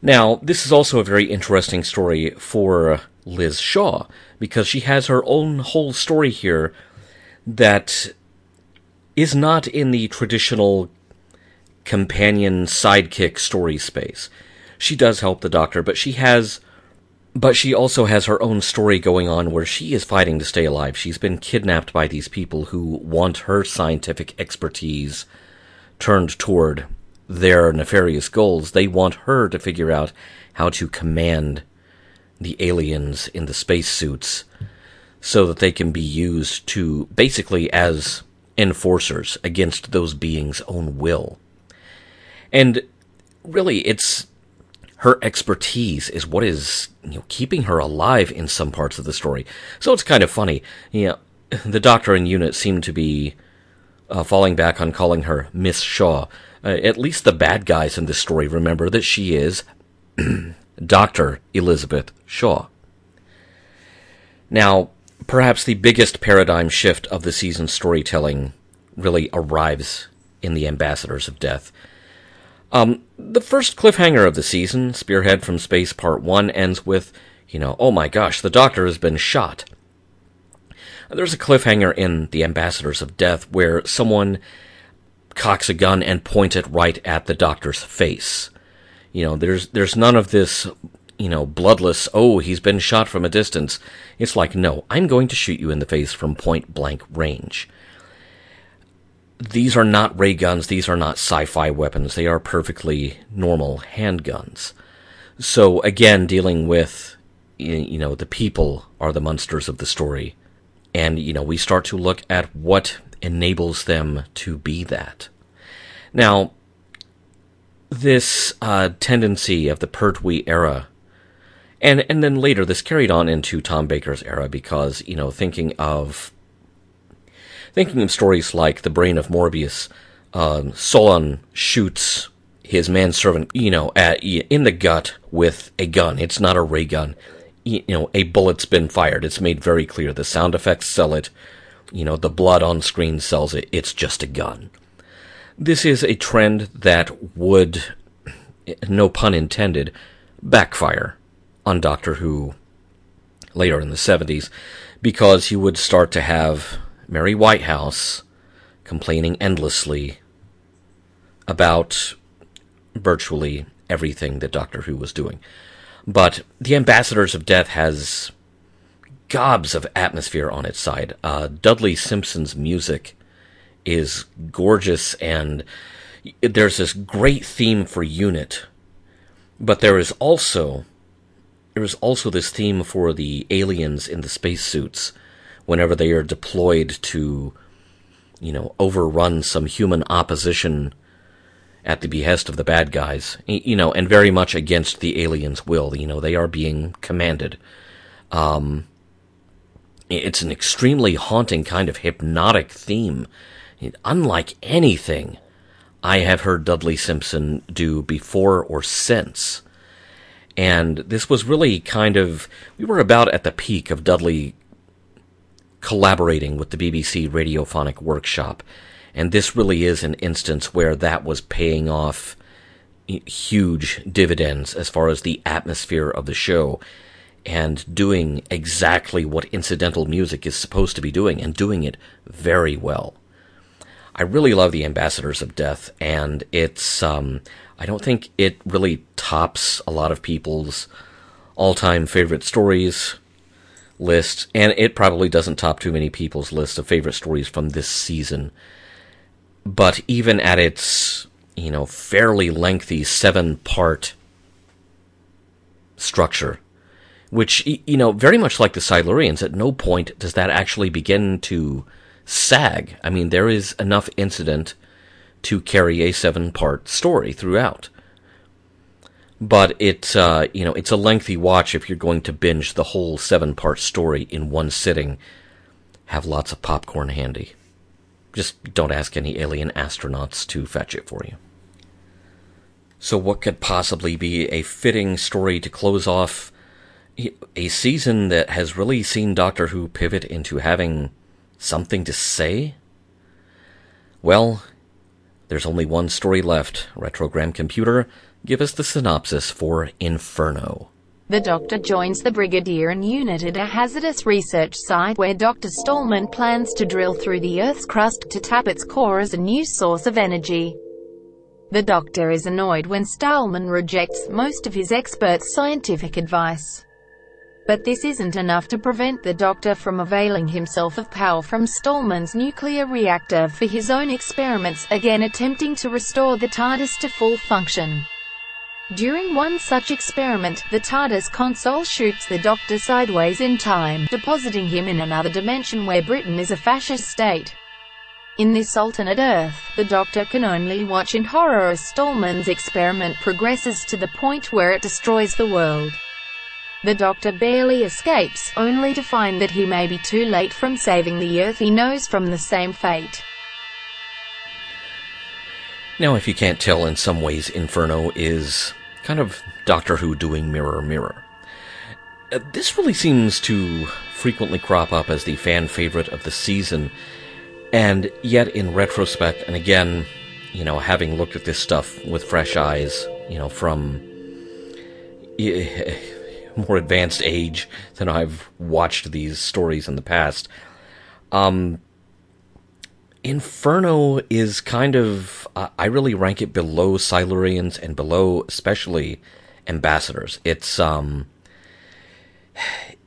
Now, this is also a very interesting story for Liz Shaw, because she has her own whole story here that is not in the traditional companion sidekick story space. She does help the doctor, but she has but she also has her own story going on where she is fighting to stay alive. She's been kidnapped by these people who want her scientific expertise turned toward their nefarious goals. They want her to figure out how to command the aliens in the spacesuits so that they can be used to basically as enforcers against those beings' own will. And really, it's her expertise is what is you know keeping her alive in some parts of the story. So it's kind of funny. You know, the Doctor and Unit seem to be uh, falling back on calling her Miss Shaw. Uh, at least the bad guys in this story remember that she is [clears throat] Doctor Elizabeth Shaw. Now, perhaps the biggest paradigm shift of the season's storytelling really arrives in the Ambassadors of Death. Um, the first cliffhanger of the season, Spearhead from Space Part 1, ends with, you know, oh my gosh, the Doctor has been shot. There's a cliffhanger in The Ambassadors of Death where someone cocks a gun and points it right at the Doctor's face. You know, there's there's none of this, you know, bloodless, oh, he's been shot from a distance. It's like, no, I'm going to shoot you in the face from point blank range these are not ray guns, these are not sci fi weapons, they are perfectly normal handguns. So, again, dealing with, you know, the people are the monsters of the story. And, you know, we start to look at what enables them to be that. Now, this uh, tendency of the Pertwee era, and and then later this carried on into Tom Baker's era because you know thinking of thinking of stories like The Brain of Morbius, uh, Solon shoots his manservant, you know, at, in the gut with a gun. It's not a ray gun. You know, a bullet's been fired. It's made very clear. The sound effects sell it. You know, the blood on screen sells it. It's just a gun. This is a trend that would, no pun intended, backfire on Doctor Who later in the 70s because you would start to have Mary Whitehouse complaining endlessly about virtually everything that Doctor Who was doing. But The Ambassadors of Death has gobs of atmosphere on its side. Uh, Dudley Simpson's music is gorgeous, and there's this great theme for Unit, but there is also there is also this theme for the aliens in the spacesuits whenever they are deployed to, you know, overrun some human opposition at the behest of the bad guys, you know, and very much against the aliens' will. You know, they are being commanded. Um, it's an extremely haunting kind of hypnotic theme, unlike anything I have heard Dudley Simpson do before or since. And this was really kind of, we were about at the peak of Dudley collaborating with the BBC Radiophonic Workshop. And this really is an instance where that was paying off huge dividends as far as the atmosphere of the show and doing exactly what incidental music is supposed to be doing and doing it very well. I really love the Ambassadors of Death, and it's, um, I don't think it really tops a lot of people's all time favorite stories list, and it probably doesn't top too many people's list of favorite stories from this season. But even at its, you know, fairly lengthy seven part structure, which, you know, very much like the Silurians, at no point does that actually begin to sag. I mean, there is enough incident to carry a seven part story throughout. But it's, uh, you know, it's a lengthy watch if you're going to binge the whole seven part story in one sitting. Have lots of popcorn handy. Just don't ask any alien astronauts to fetch it for you. So, what could possibly be a fitting story to close off a season that has really seen Doctor Who pivot into having something to say? Well, there's only one story left. Retrogram Computer, give us the synopsis for Inferno. The Doctor joins the Brigadier and unit at a hazardous research site where Dr. Stahlman plans to drill through the Earth's crust to tap its core as a new source of energy. The Doctor is annoyed when Stahlman rejects most of his expert's scientific advice. But this isn't enough to prevent the Doctor from availing himself of power from Stahlman's nuclear reactor for his own experiments, again attempting to restore the TARDIS to full function. During one such experiment, the TARDIS console shoots the Doctor sideways in time, depositing him in another dimension where Britain is a fascist state. In this alternate Earth, the Doctor can only watch in horror as Stahlman's experiment progresses to the point where it destroys the world. The Doctor barely escapes, only to find that he may be too late from saving the Earth he knows from the same fate. Now, if you can't tell, in some ways Inferno is kind of Doctor Who doing Mirror Mirror. Uh, this really seems to frequently crop up as the fan favorite of the season, and yet in retrospect, and again, you know, having looked at this stuff with fresh eyes, you know, from a [laughs] more advanced age than I've watched these stories in the past. Um, Inferno is kind of uh, I really rank it below Silurians and below especially Ambassadors. It's um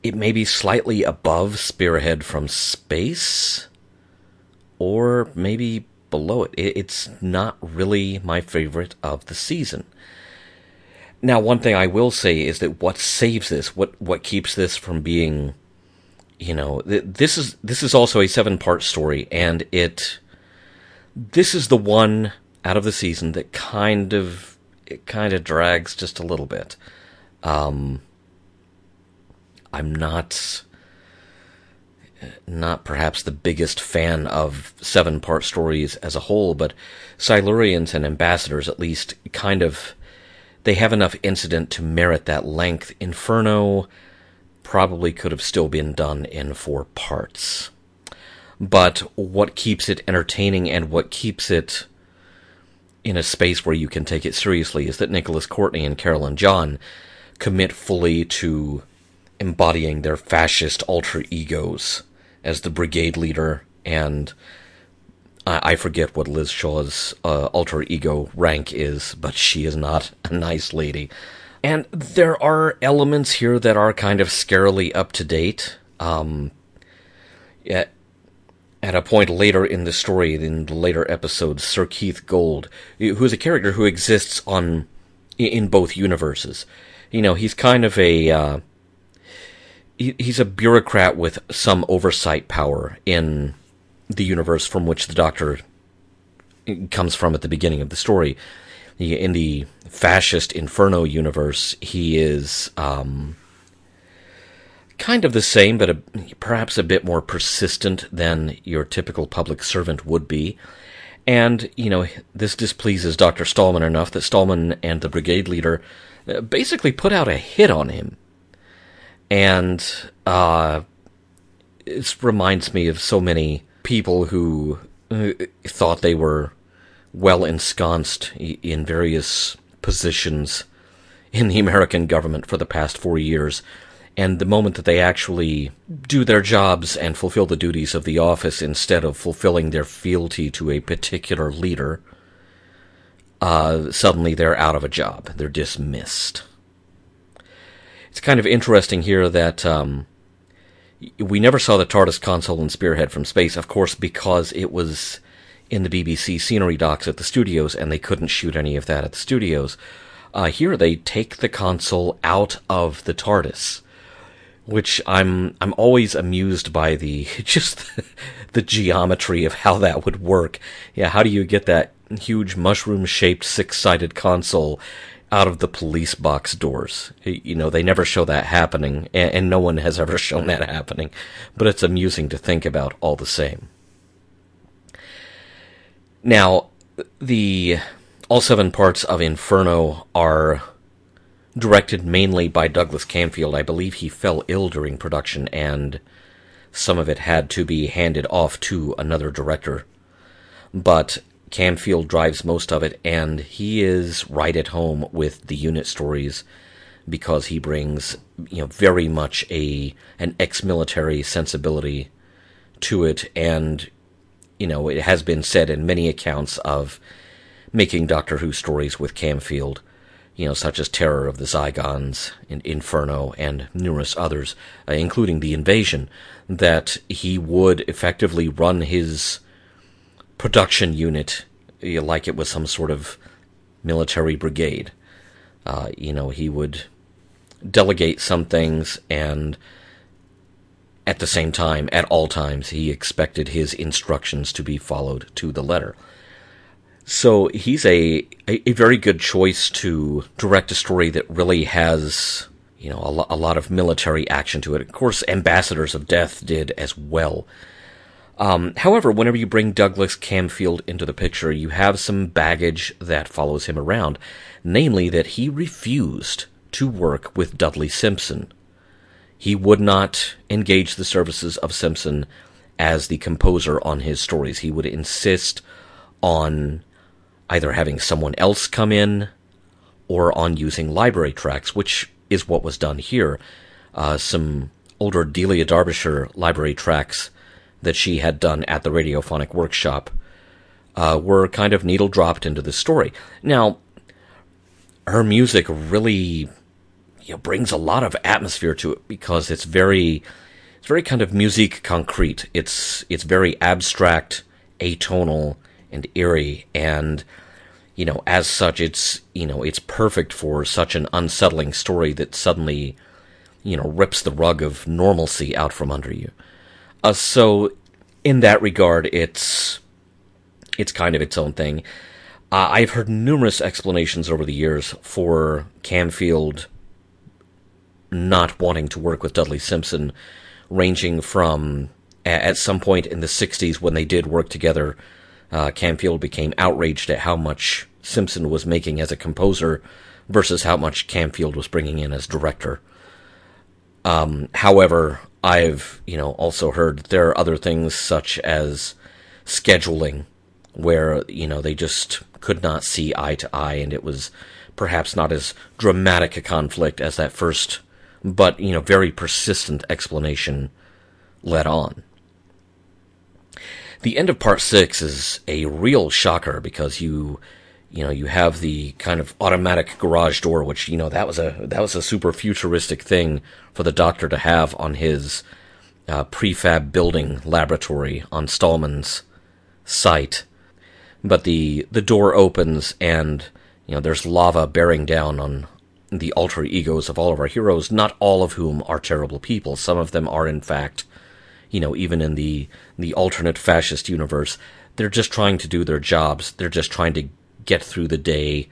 it may be slightly above Spearhead from Space or maybe below it. It's not really my favorite of the season. Now, one thing I will say is that what saves this, what what keeps this from being, you know, th- this is this is also a seven part story, and it this is the one out of the season that kind of it kind of drags just a little bit. Um, I'm not not perhaps the biggest fan of seven part stories as a whole, but Silurians and Ambassadors at least kind of they have enough incident to merit that length. Inferno probably could have still been done in four parts. But what keeps it entertaining and what keeps it in a space where you can take it seriously is that Nicholas Courtney and Caroline John commit fully to embodying their fascist alter egos as the brigade leader and I, forget what Liz Shaw's uh, alter ego rank is, but she is not a nice lady. And there are elements here that are kind of scarily up to date. Um, at, at a point later in the story, in the later episodes, Sir Keith Gold, who is a character who exists on in both universes, you know, he's kind of a uh, he, he's a bureaucrat with some oversight power in the universe from which the Doctor comes from at the beginning of the story. In the fascist Inferno universe, he is um, kind of the same, but a, perhaps a bit more persistent than your typical public servant would be. And, you know, this displeases Dr. Stahlman enough that Stahlman and the brigade leader uh, basically put out a hit on him. And uh, it reminds me of so many people who uh, thought they were well ensconced in various positions in the American government for the past four years. And the moment that they actually do their jobs and fulfill the duties of the office instead of fulfilling their fealty to a particular leader, uh, suddenly they're out of a job. They're dismissed. It's kind of interesting here that um, we never saw the TARDIS console and spearhead from space, of course, because it was in the BBC scenery docks at the studios, and they couldn't shoot any of that at the studios. Uh, here they take the console out of the TARDIS, which I'm I'm always amused by the [laughs] just the, geometry of how that would work. Yeah, how do you get that huge mushroom-shaped six-sided console out of the police box doors? You know, they never show that happening, and no one has ever [laughs] shown that happening. But it's amusing to think about all the same. Now, the all seven parts of Inferno are directed mainly by Douglas Camfield. I believe he fell ill during production, and some of it had to be handed off to another director. But Camfield drives most of it, and he is right at home with the unit stories because he brings you know very much a an ex-military sensibility to it and you know, it has been said in many accounts of making Doctor Who stories with Camfield, you know, such as Terror of the Zygons, and Inferno, and numerous others, uh, including The Invasion, that he would effectively run his production unit you know, like it was some sort of military brigade. Uh, you know, he would delegate some things and at the same time, at all times, he expected his instructions to be followed to the letter. So he's a, a, a very good choice to direct a story that really has, you know, a, lo- a lot of military action to it. Of course, Ambassadors of Death did as well. Um, however, whenever you bring Douglas Camfield into the picture, you have some baggage that follows him around, namely that he refused to work with Dudley Simpson he would not engage the services of Simpson as the composer on his stories. He would insist on either having someone else come in or on using library tracks, which is what was done here. Uh, some older Delia Derbyshire library tracks that she had done at the radiophonic workshop uh, were kind of needle dropped into the story. Now, her music really you know, brings a lot of atmosphere to it because it's very it's very kind of musique concrete. It's it's very abstract, atonal, and eerie, and you know, as such, it's you know, it's perfect for such an unsettling story that suddenly, you know, rips the rug of normalcy out from under you. Uh, so, in that regard, it's it's kind of its own thing. Uh, I've heard numerous explanations over the years for Camfield not wanting to work with Dudley Simpson, ranging from at some point in the 60s when they did work together, uh, Camfield became outraged at how much Simpson was making as a composer versus how much Camfield was bringing in as director. Um, however, I've you know also heard there are other things such as scheduling, where you know they just could not see eye to eye, and it was perhaps not as dramatic a conflict as that first but you know, very persistent explanation led on. The end of part six is a real shocker because you, you know, you have the kind of automatic garage door, which you know that was a that was a super futuristic thing for the Doctor to have on his uh, prefab building laboratory on Stahlman's site. But the the door opens and you know there's lava bearing down on the alter egos of all of our heroes, not all of whom are terrible people. Some of them are, in fact, you know, even in the the alternate fascist universe, they're just trying to do their jobs. They're just trying to get through the day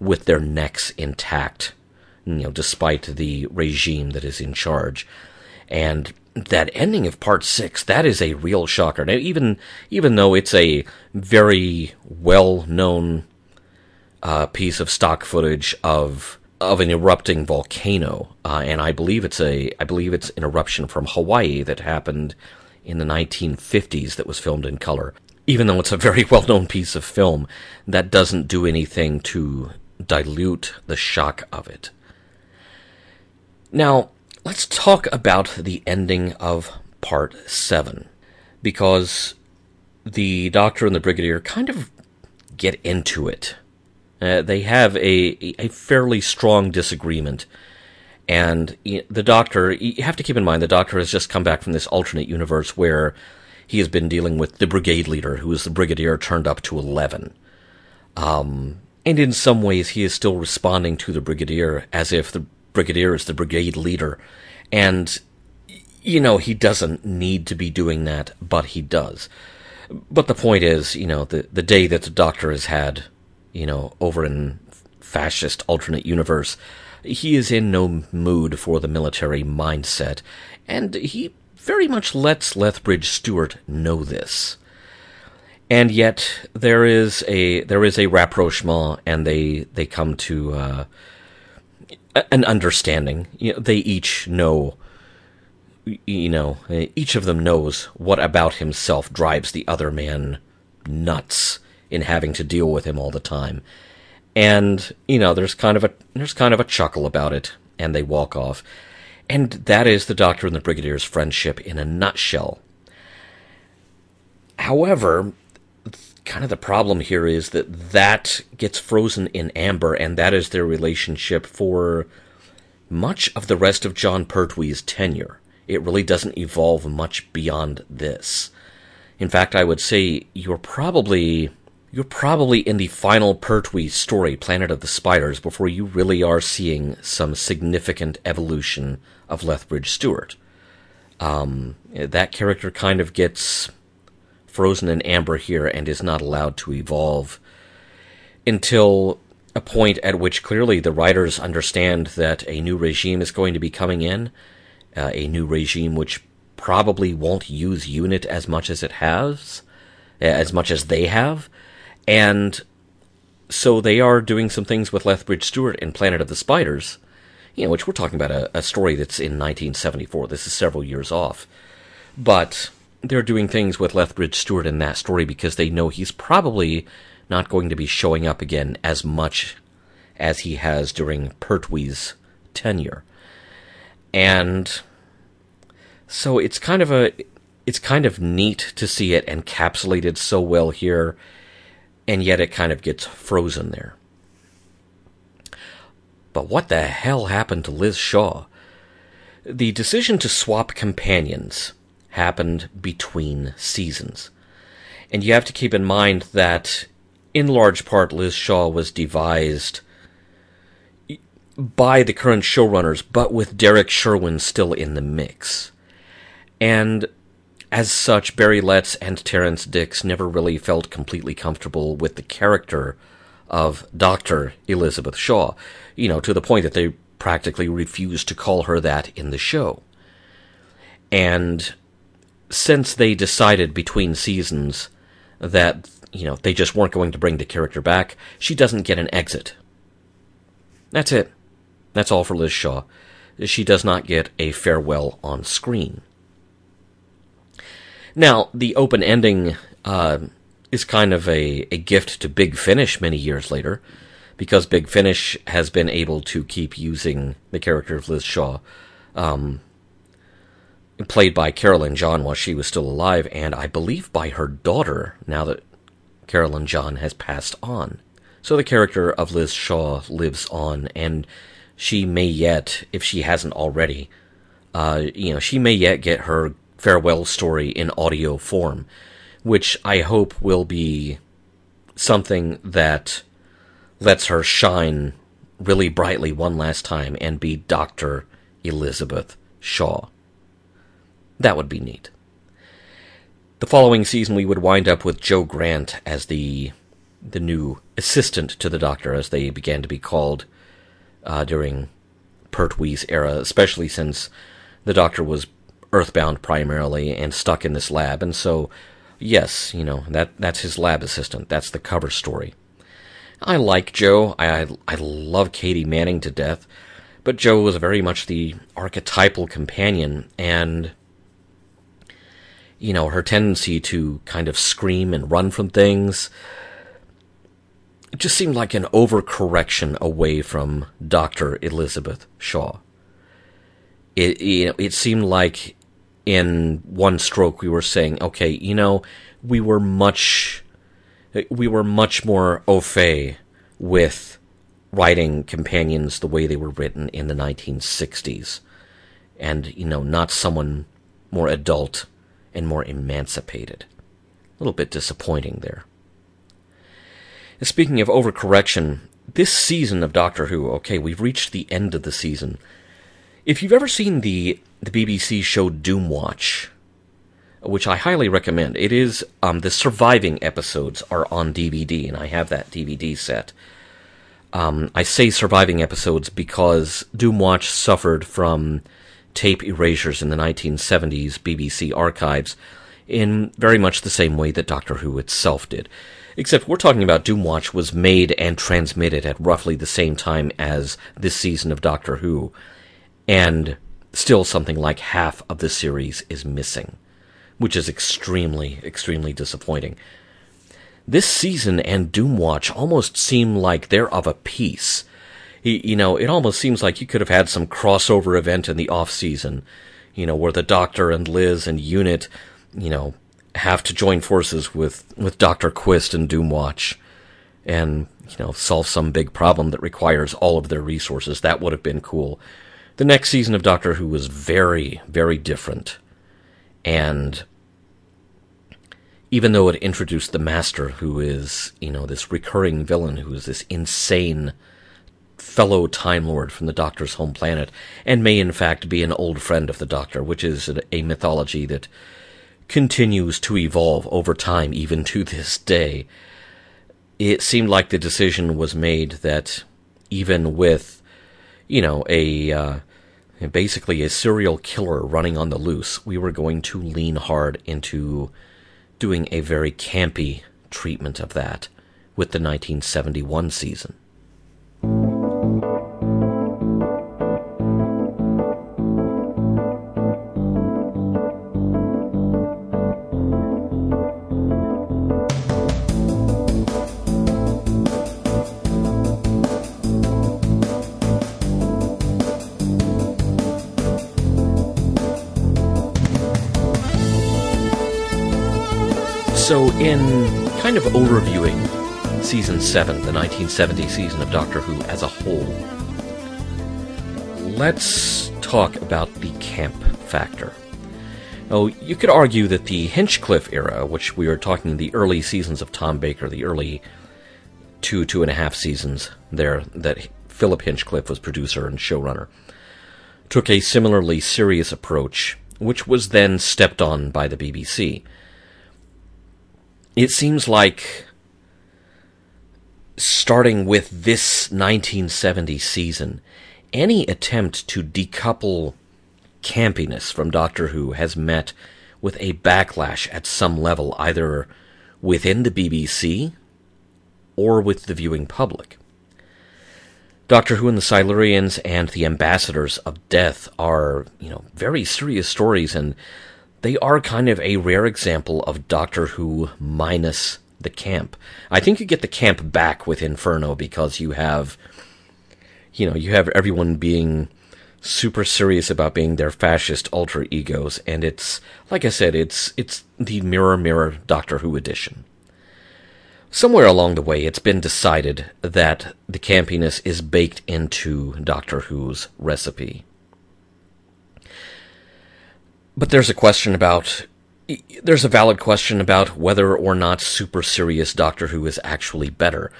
with their necks intact, you know, despite the regime that is in charge. And that ending of part six, that is a real shocker. Now, even even though it's a very well known uh, piece of stock footage of of an erupting volcano, uh, and I believe it's a I believe it's an eruption from Hawaii that happened in the 1950s that was filmed in color. Even though it's a very [laughs] well known piece of film, that doesn't do anything to dilute the shock of it. Now, let's talk about the ending of part 7, because the Doctor and the Brigadier kind of get into it. Uh, they have a, a fairly strong disagreement. And the Doctor, you have to keep in mind, the Doctor has just come back from this alternate universe where he has been dealing with the brigade leader, who is the Brigadier turned up to 11. Um, and in some ways, he is still responding to the Brigadier as if the Brigadier is the brigade leader. And, you know, he doesn't need to be doing that, but he does. But the point is, you know, the, the day that the Doctor has had, you know, over in fascist alternate universe, he is in no mood for the military mindset, and he very much lets Lethbridge Stewart know this. And yet there is a there is a rapprochement, and they they come to uh, an understanding. You know, they each know you know, each of them knows what about himself drives the other man nuts in having to deal with him all the time. And, you know, there's kind of a there's kind of a chuckle about it, and they walk off. And that is the Doctor and the Brigadier's friendship in a nutshell. However, kind of the problem here is that that gets frozen in amber, and that is their relationship for much of the rest of Jon Pertwee's tenure it really doesn't evolve much beyond this. In fact, I would say you're probably you're probably in the final Pertwee story, Planet of the Spiders, before you really are seeing some significant evolution of Lethbridge Stewart. Um, that character kind of gets frozen in amber here and is not allowed to evolve until a point at which clearly the writers understand that a new regime is going to be coming in uh, a new regime which probably won't use unit as much as it has, as much as they have, and so they are doing some things with Lethbridge Stewart in Planet of the Spiders, you know, which we're talking about a, a story that's in 1974. This is several years off, but they're doing things with Lethbridge Stewart in that story because they know he's probably not going to be showing up again as much as he has during Pertwee's tenure. And so it's kind of a it's kind of neat to see it encapsulated so well here and yet it kind of gets frozen there. But what the hell happened to Liz Shaw? The decision to swap companions happened between seasons. And you have to keep in mind that in large part Liz Shaw was devised by the current showrunners, but with Derrick Sherwin still in the mix. And as such, Barry Letts and Terrance Dicks never really felt completely comfortable with the character of Dr. Elizabeth Shaw, you know, to the point that they practically refused to call her that in the show. And since they decided between seasons that, you know, they just weren't going to bring the character back, she doesn't get an exit. That's it. That's all for Liz Shaw. She does not get a farewell on screen. Now, the open ending uh, is kind of a, a gift to Big Finish many years later, because Big Finish has been able to keep using the character of Liz Shaw, um, played by Caroline John while she was still alive, and I believe by her daughter now that Caroline John has passed on. So the character of Liz Shaw lives on, and she may yet, if she hasn't already, uh, you know, she may yet get her farewell story in audio form, which I hope will be something that lets her shine really brightly one last time and be Dr. Elizabeth Shaw. That would be neat. The following season, we would wind up with Jo Grant as the the new assistant to the Doctor, as they began to be called uh, during Pertwee's era, especially since the Doctor was earthbound primarily and stuck in this lab. And so, yes, you know that that's his lab assistant. That's the cover story. I like Jo. I I love Katy Manning to death, but Jo was very much the archetypal companion, and you know, her tendency to kind of scream and run from things. It just seemed like an overcorrection away from Dr. Elizabeth Shaw. It, you know, it seemed like in one stroke we were saying, okay, you know, we were much, we were much more au fait with writing companions the way they were written in the 1960s. And, you know, not someone more adult and more emancipated. A little bit disappointing there. And speaking of overcorrection, this season of Doctor Who, okay, we've reached the end of the season. If you've ever seen the the BBC show Doomwatch, which I highly recommend, it is um, the surviving episodes are on DVD, and I have that DVD set. Um, I say surviving episodes because Doomwatch suffered from tape erasures in the 1970s BBC archives in very much the same way that Doctor Who itself did. Except we're talking about Doomwatch was made and transmitted at roughly the same time as this season of Doctor Who, and still something like half of the series is missing, which is extremely, extremely disappointing. This season and Doomwatch almost seem like they're of a piece you know, it almost seems like you could have had some crossover event in the off season, you know, where the Doctor and Liz and Unit, you know, have to join forces with with Doctor Quist and Doomwatch, and you know, solve some big problem that requires all of their resources. That would have been cool. The next season of Doctor Who was very, very different, and even though it introduced the Master, who is, you know, this recurring villain who is this insane fellow Time Lord from the Doctor's home planet, and may in fact be an old friend of the Doctor, which is a mythology that continues to evolve over time, even to this day. It seemed like the decision was made that even with, you know, a uh, basically a serial killer running on the loose, we were going to lean hard into doing a very campy treatment of that with the 1971 season. Of overviewing season 7, the 1970 season of Doctor Who as a whole, let's talk about the camp factor. Oh, you could argue that the Hinchcliffe era, which we are talking the early seasons of Tom Baker, the early two, two and a half seasons there that Philip Hinchcliffe was producer and showrunner, took a similarly serious approach, which was then stepped on by the BBC it seems like starting with this 1970 season, any attempt to decouple campiness from Doctor Who has met with a backlash at some level, either within the BBC or with the viewing public. Doctor Who and the Silurians and the Ambassadors of Death are, you know, very serious stories and they are kind of a rare example of Doctor Who minus the camp. I think you get the camp back with Inferno because you have, you know, you have everyone being super serious about being their fascist alter egos, and it's like I said, it's it's the mirror mirror Doctor Who edition. Somewhere along the way, it's been decided that the campiness is baked into Doctor Who's recipe. But there's a question about there's a valid question about whether or not super serious Doctor Who is actually better.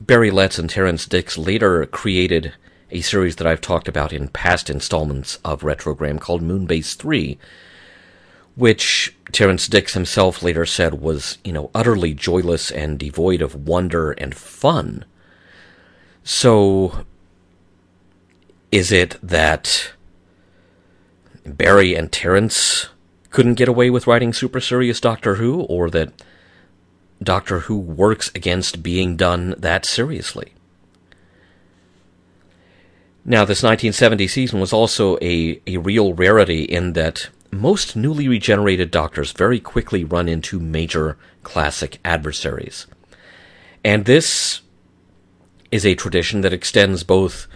Barry Letts and Terrance Dicks later created a series that I've talked about in past installments of Retrogram called Moonbase 3, which Terrance Dicks himself later said was, you know, utterly joyless and devoid of wonder and fun. So, is it that Barry and Terrance couldn't get away with writing super serious Doctor Who, or that Doctor Who works against being done that seriously. Now, this 1970 season was also a, a real rarity in that most newly regenerated doctors very quickly run into major classic adversaries. And this is a tradition that extends both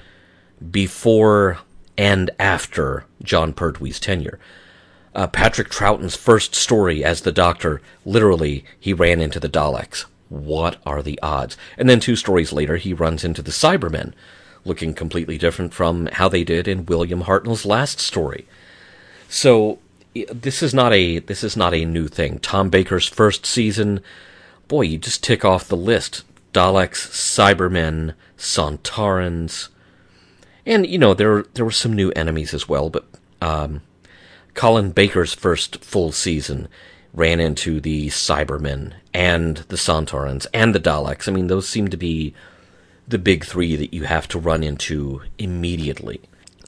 before and after Jon Pertwee's tenure. Uh, Patrick Troughton's first story as the Doctor, literally, he ran into the Daleks. What are the odds? And then two stories later, he runs into the Cybermen, looking completely different from how they did in William Hartnell's last story. So this is not a this is not a new thing. Tom Baker's first season, boy, you just tick off the list: Daleks, Cybermen, Sontarans, and you know there there were some new enemies as well. But um, Colin Baker's first full season ran into the Cybermen and the Sontarans and the Daleks. I mean, those seem to be the big three that you have to run into immediately.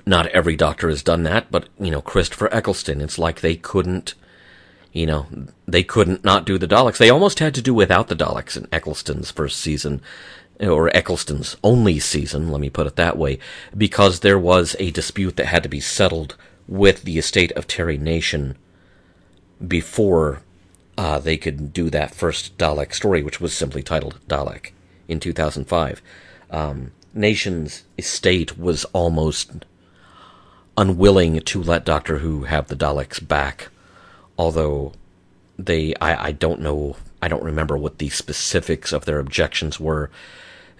Not every doctor has done that, but, you know, Christopher Eccleston, it's like they couldn't, you know, they couldn't not do the Daleks. They almost had to do without the Daleks in Eccleston's first season, or Eccleston's only season, let me put it that way, because there was a dispute that had to be settled with the estate of Terry Nation before uh, they could do that first Dalek story, which was simply titled Dalek in 2005. Um, Nation's estate was almost unwilling to let Doctor Who have the Daleks back, although they, I, I don't know, I don't remember what the specifics of their objections were,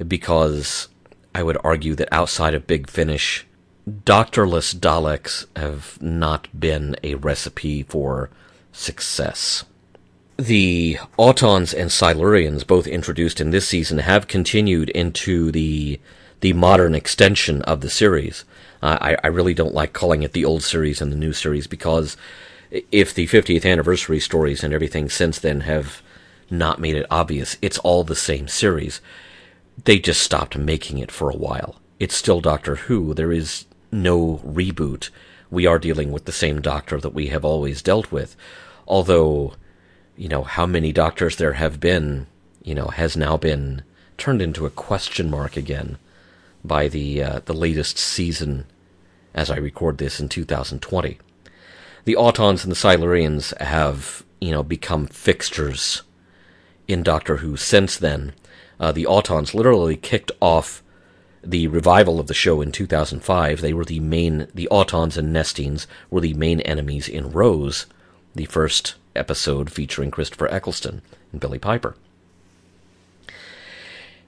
because I would argue that outside of Big Finish, Doctorless Daleks have not been a recipe for success. The Autons and Silurians, both introduced in this season, have continued into the the modern extension of the series. Uh, I, I really don't like calling it the old series and the new series because if the 50th anniversary stories and everything since then have not made it obvious, it's all the same series. They just stopped making it for a while. It's still Doctor Who. There is no reboot. We are dealing with the same Doctor that we have always dealt with. Although, you know, how many Doctors there have been, you know, has now been turned into a question mark again by the uh, the latest season as I record this in 2020. The Autons and the Silurians have, you know, become fixtures in Doctor Who since then. Uh, the Autons literally kicked off the revival of the show in 2005. They were the main, the Autons and Nestenes were the main enemies in Rose, the first episode featuring Christopher Eccleston and Billie Piper.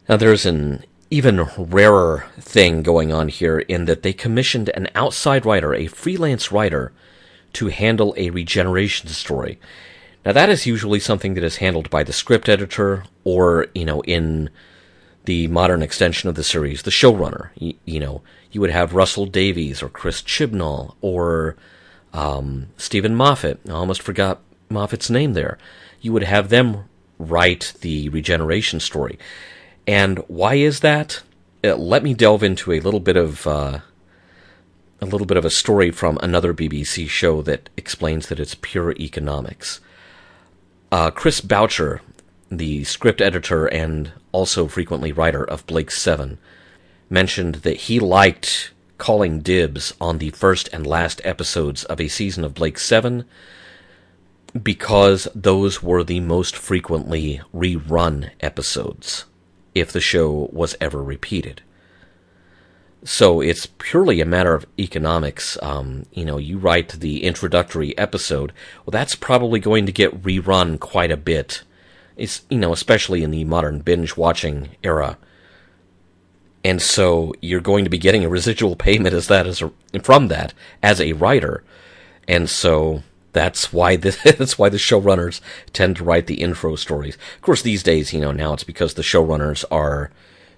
Now there's an even rarer thing going on here in that they commissioned an outside writer, a freelance writer, to handle a regeneration story. Now that is usually something that is handled by the script editor or, you know, in the modern extension of the series, the showrunner. You, you know, you would have Russell Davies or Chris Chibnall or um, Steven Moffat. I almost forgot Moffat's name there. You would have them write the regeneration story. And why is that? Uh, let me delve into a little bit of uh, a little bit of a story from another BBC show that explains that it's pure economics. Uh, Chris Boucher, the script editor and also frequently writer of Blake Seven, mentioned that he liked calling dibs on the first and last episodes of a season of Blake Seven because those were the most frequently rerun episodes if the show was ever repeated. So it's purely a matter of economics. Um, you know, you write the introductory episode, well, that's probably going to get rerun quite a bit. It's, you know, especially in the modern binge watching era. And so you're going to be getting a residual [laughs] payment as that as a, from that as a writer. And so that's why the, [laughs] that's why the showrunners tend to write the intro stories. Of course, these days, you know, now it's because the showrunners are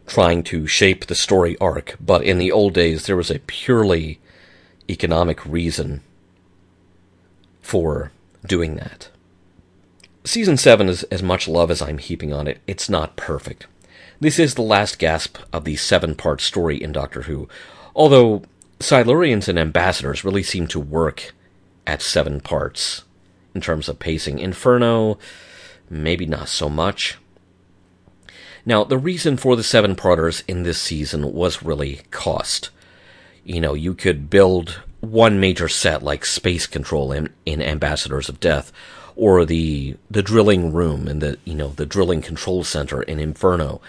trying to shape the story arc. But in the old days, there was a purely economic reason for doing that. Season 7 is as much love as I'm heaping on it. It's not perfect. This is the last gasp of the seven part story in Doctor Who, although Silurians and Ambassadors really seem to work at seven parts. In terms of pacing, Inferno, maybe not so much. Now, the reason for the seven parters in this season was really cost. You know, you could build one major set like space control in, in Ambassadors of Death, or the the drilling room in the you know the drilling control center in Inferno,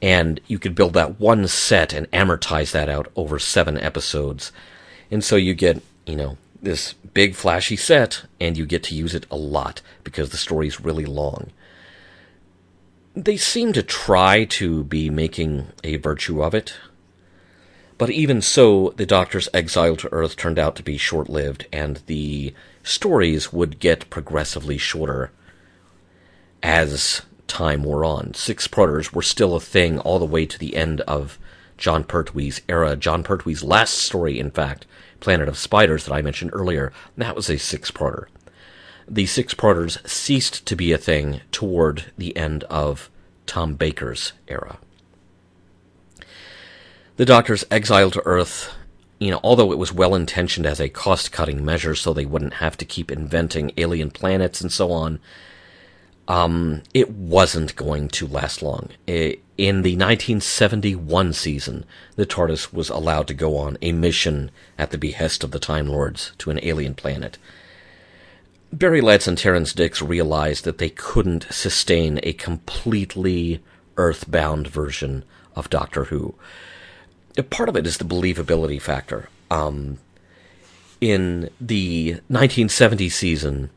and you could build that one set and amortize that out over seven episodes, and so you get you know this big flashy set, and you get to use it a lot because the story's really long. They seem to try to be making a virtue of it. But even so, the Doctor's exile to Earth turned out to be short lived, and the stories would get progressively shorter as time wore on. Six parters were still a thing all the way to the end of Jon Pertwee's era. Jon Pertwee's last story, in fact, Planet of Spiders, that I mentioned earlier, that was a six parter. The six parters ceased to be a thing toward the end of Tom Baker's era. The Doctor's exile to Earth you know, although it was well intentioned as a cost cutting measure so they wouldn't have to keep inventing alien planets and so on, um, it wasn't going to last long. It, in the 1971 season, the TARDIS was allowed to go on a mission at the behest of the Time Lords to an alien planet. Barry Letts and Terrance Dicks realized that they couldn't sustain a completely earthbound version of Doctor Who part of it is the believability factor. Um, in the 1970 season,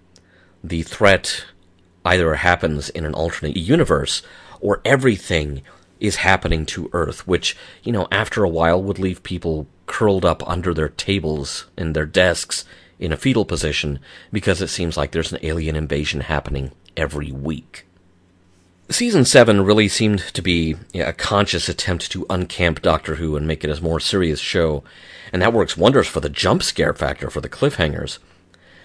the threat either happens in an alternate universe or everything is happening to Earth, which, you know, after a while would leave people curled up under their tables and their desks in a fetal position because it seems like there's an alien invasion happening every week. Season 7 really seemed to be a conscious attempt to uncamp Doctor Who and make it a more serious show, and that works wonders for the jump scare factor for the cliffhangers.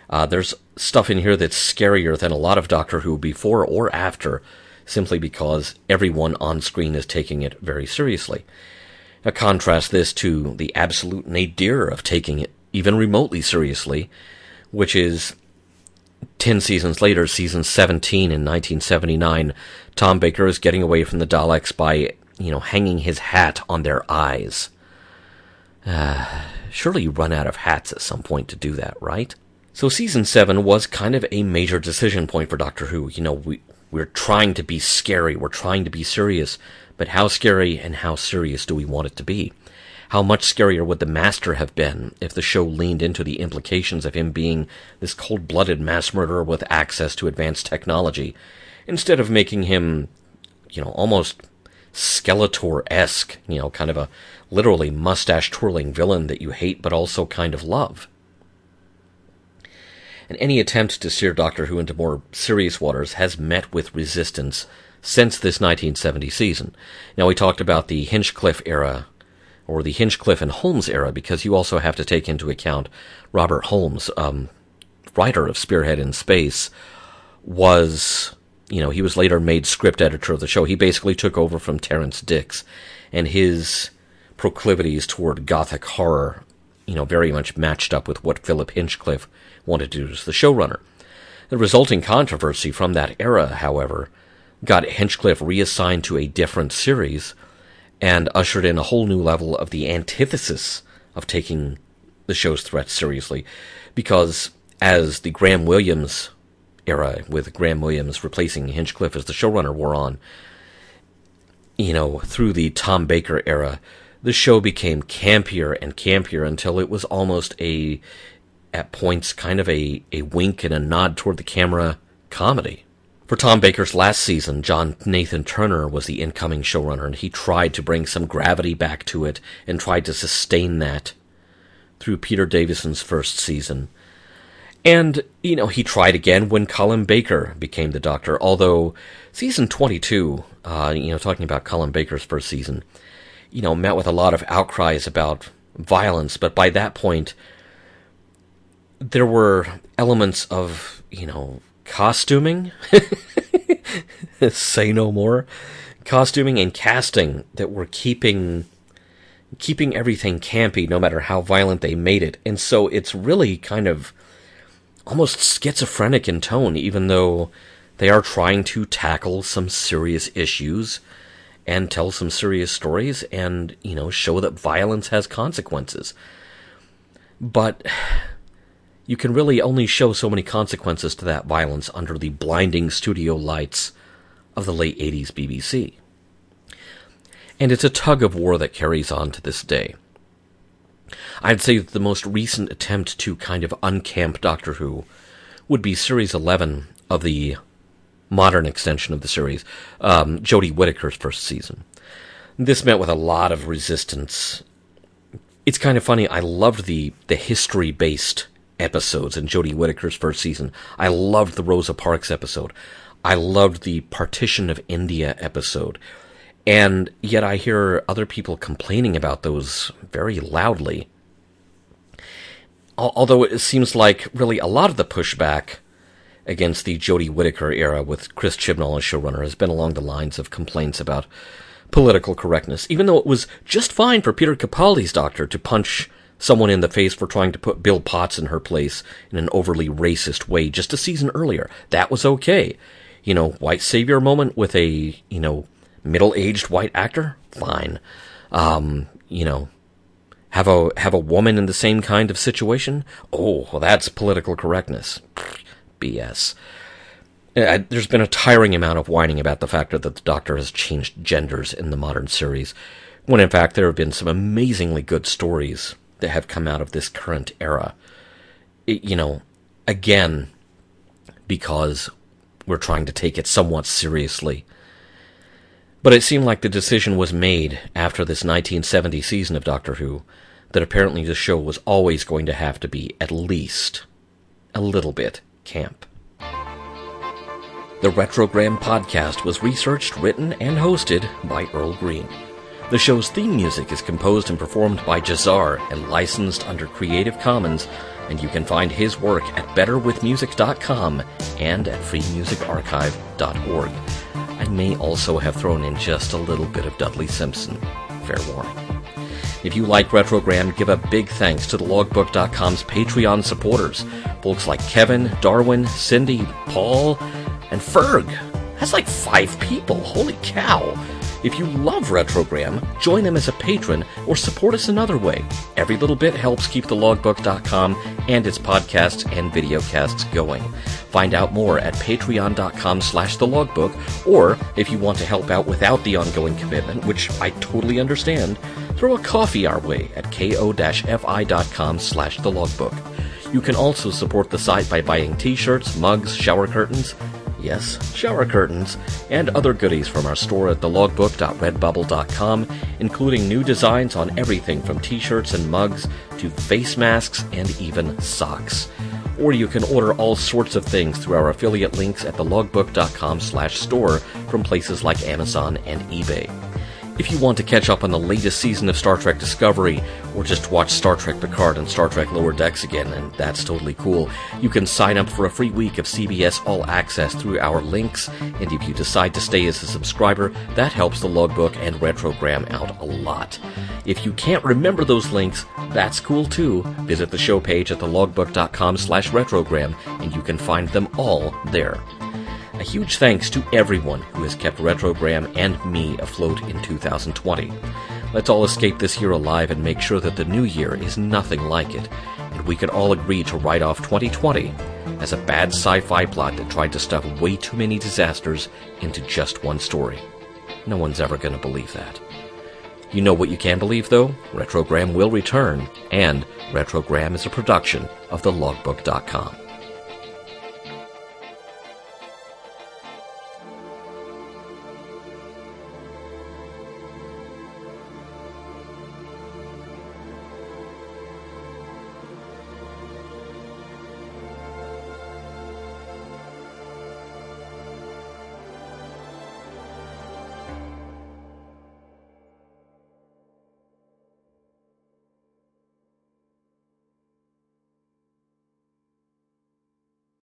Uh, there's stuff in here that's scarier than a lot of Doctor Who before or after, simply because everyone on screen is taking it very seriously. Now, contrast this to the absolute nadir of taking it even remotely seriously, which is 10 seasons later, season 17 in 1979, Tom Baker is getting away from the Daleks by, you know, hanging his hat on their eyes. Uh, surely you run out of hats at some point to do that, right? So season 7 was kind of a major decision point for Doctor Who. You know, we, we're trying to be scary, we're trying to be serious, but how scary and how serious do we want it to be? How much scarier would the Master have been if the show leaned into the implications of him being this cold blooded mass murderer with access to advanced technology, instead of making him, you know, almost Skeletor esque, you know, kind of a literally mustache twirling villain that you hate but also kind of love? And any attempt to steer Doctor Who into more serious waters has met with resistance since this 1970 season. Now, we talked about the Hinchcliffe era or the Hinchcliffe and Holmes era, because you also have to take into account Robert Holmes, um, writer of Spearhead in Space, was, you know, he was later made script editor of the show. He basically took over from Terrance Dicks, and his proclivities toward gothic horror, you know, very much matched up with what Philip Hinchcliffe wanted to do as the showrunner. The resulting controversy from that era, however, got Hinchcliffe reassigned to a different series and ushered in a whole new level of the antithesis of taking the show's threats seriously. Because as the Graham Williams era, with Graham Williams replacing Hinchcliffe as the showrunner, wore on, you know, through the Tom Baker era, the show became campier and campier until it was almost a, at points, kind of a, a wink and a nod toward the camera comedy. For Tom Baker's last season, John Nathan Turner was the incoming showrunner, and he tried to bring some gravity back to it and tried to sustain that through Peter Davison's first season. And, you know, he tried again when Colin Baker became the Doctor, although season 22, uh, you know, talking about Colin Baker's first season, you know, met with a lot of outcries about violence, but by that point, there were elements of, you know, costuming, [laughs] say no more, costuming and casting that were keeping keeping everything campy no matter how violent they made it. And so it's really kind of almost schizophrenic in tone even though they are trying to tackle some serious issues and tell some serious stories and, you know, show that violence has consequences. But you can really only show so many consequences to that violence under the blinding studio lights of the late 80s BBC. And it's a tug of war that carries on to this day. I'd say that the most recent attempt to kind of uncamp Doctor Who would be Series 11 of the modern extension of the series, um, Jodie Whittaker's first season. This met with a lot of resistance. It's kind of funny. I loved the the history based episodes in Jodie Whittaker's first season. I loved the Rosa Parks episode. I loved the Partition of India episode. And yet I hear other people complaining about those very loudly. Although it seems like really a lot of the pushback against the Jodie Whittaker era with Chris Chibnall as showrunner has been along the lines of complaints about political correctness, even though it was just fine for Peter Capaldi's doctor to punch someone in the face for trying to put Bill Potts in her place in an overly racist way just a season earlier. That was okay. You know, white savior moment with a, you know, middle-aged white actor? Fine. Um, you know, have a have a woman in the same kind of situation? Oh, well that's political correctness. BS. Uh, there's been a tiring amount of whining about the fact that the Doctor has changed genders in the modern series, when in fact there have been some amazingly good stories that have come out of this current era. It, you know, again, because we're trying to take it somewhat seriously. But it seemed like the decision was made after this 1970 season of Doctor Who that apparently the show was always going to have to be at least a little bit camp. The Retrogram podcast was researched, written, and hosted by Earl Green. The show's theme music is composed and performed by Jazar and licensed under Creative Commons, and you can find his work at betterwithmusic.com and at freemusicarchive.org. I may also have thrown in just a little bit of Dudley Simpson. Fair warning. If you like Retrogram, give a big thanks to the logbook.com's Patreon supporters. Folks like Kevin, Darwin, Cindy, Paul, and Ferg. That's like five people. Holy cow. If you love Retrogram, join them as a patron or support us another way. Every little bit helps keep the logbook.com and its podcasts and videocasts going. Find out more at patreon.com slash the logbook, or if you want to help out without the ongoing commitment, which I totally understand, throw a coffee our way at ko-fi.com slash the logbook. You can also support the site by buying t-shirts, mugs, shower curtains, yes, shower curtains, and other goodies from our store at thelogbook.redbubble.com, including new designs on everything from t-shirts and mugs to face masks and even socks. Or you can order all sorts of things through our affiliate links at thelogbook.com slash store from places like Amazon and eBay. If you want to catch up on the latest season of Star Trek Discovery, or just watch Star Trek Picard and Star Trek Lower Decks again, and that's totally cool, you can sign up for a free week of CBS All Access through our links, and if you decide to stay as a subscriber, that helps the logbook and retrogram out a lot. If you can't remember those links, that's cool too. Visit the show page at thelogbook.com slash retrogram, and you can find them all there. A huge thanks to everyone who has kept Retrogram and me afloat in 2020. Let's all escape this year alive and make sure that the new year is nothing like it, and we can all agree to write off 2020 as a bad sci fi plot that tried to stuff way too many disasters into just one story. No one's ever going to believe that. You know what you can believe, though? Retrogram will return, and Retrogram is a production of thelogbook.com.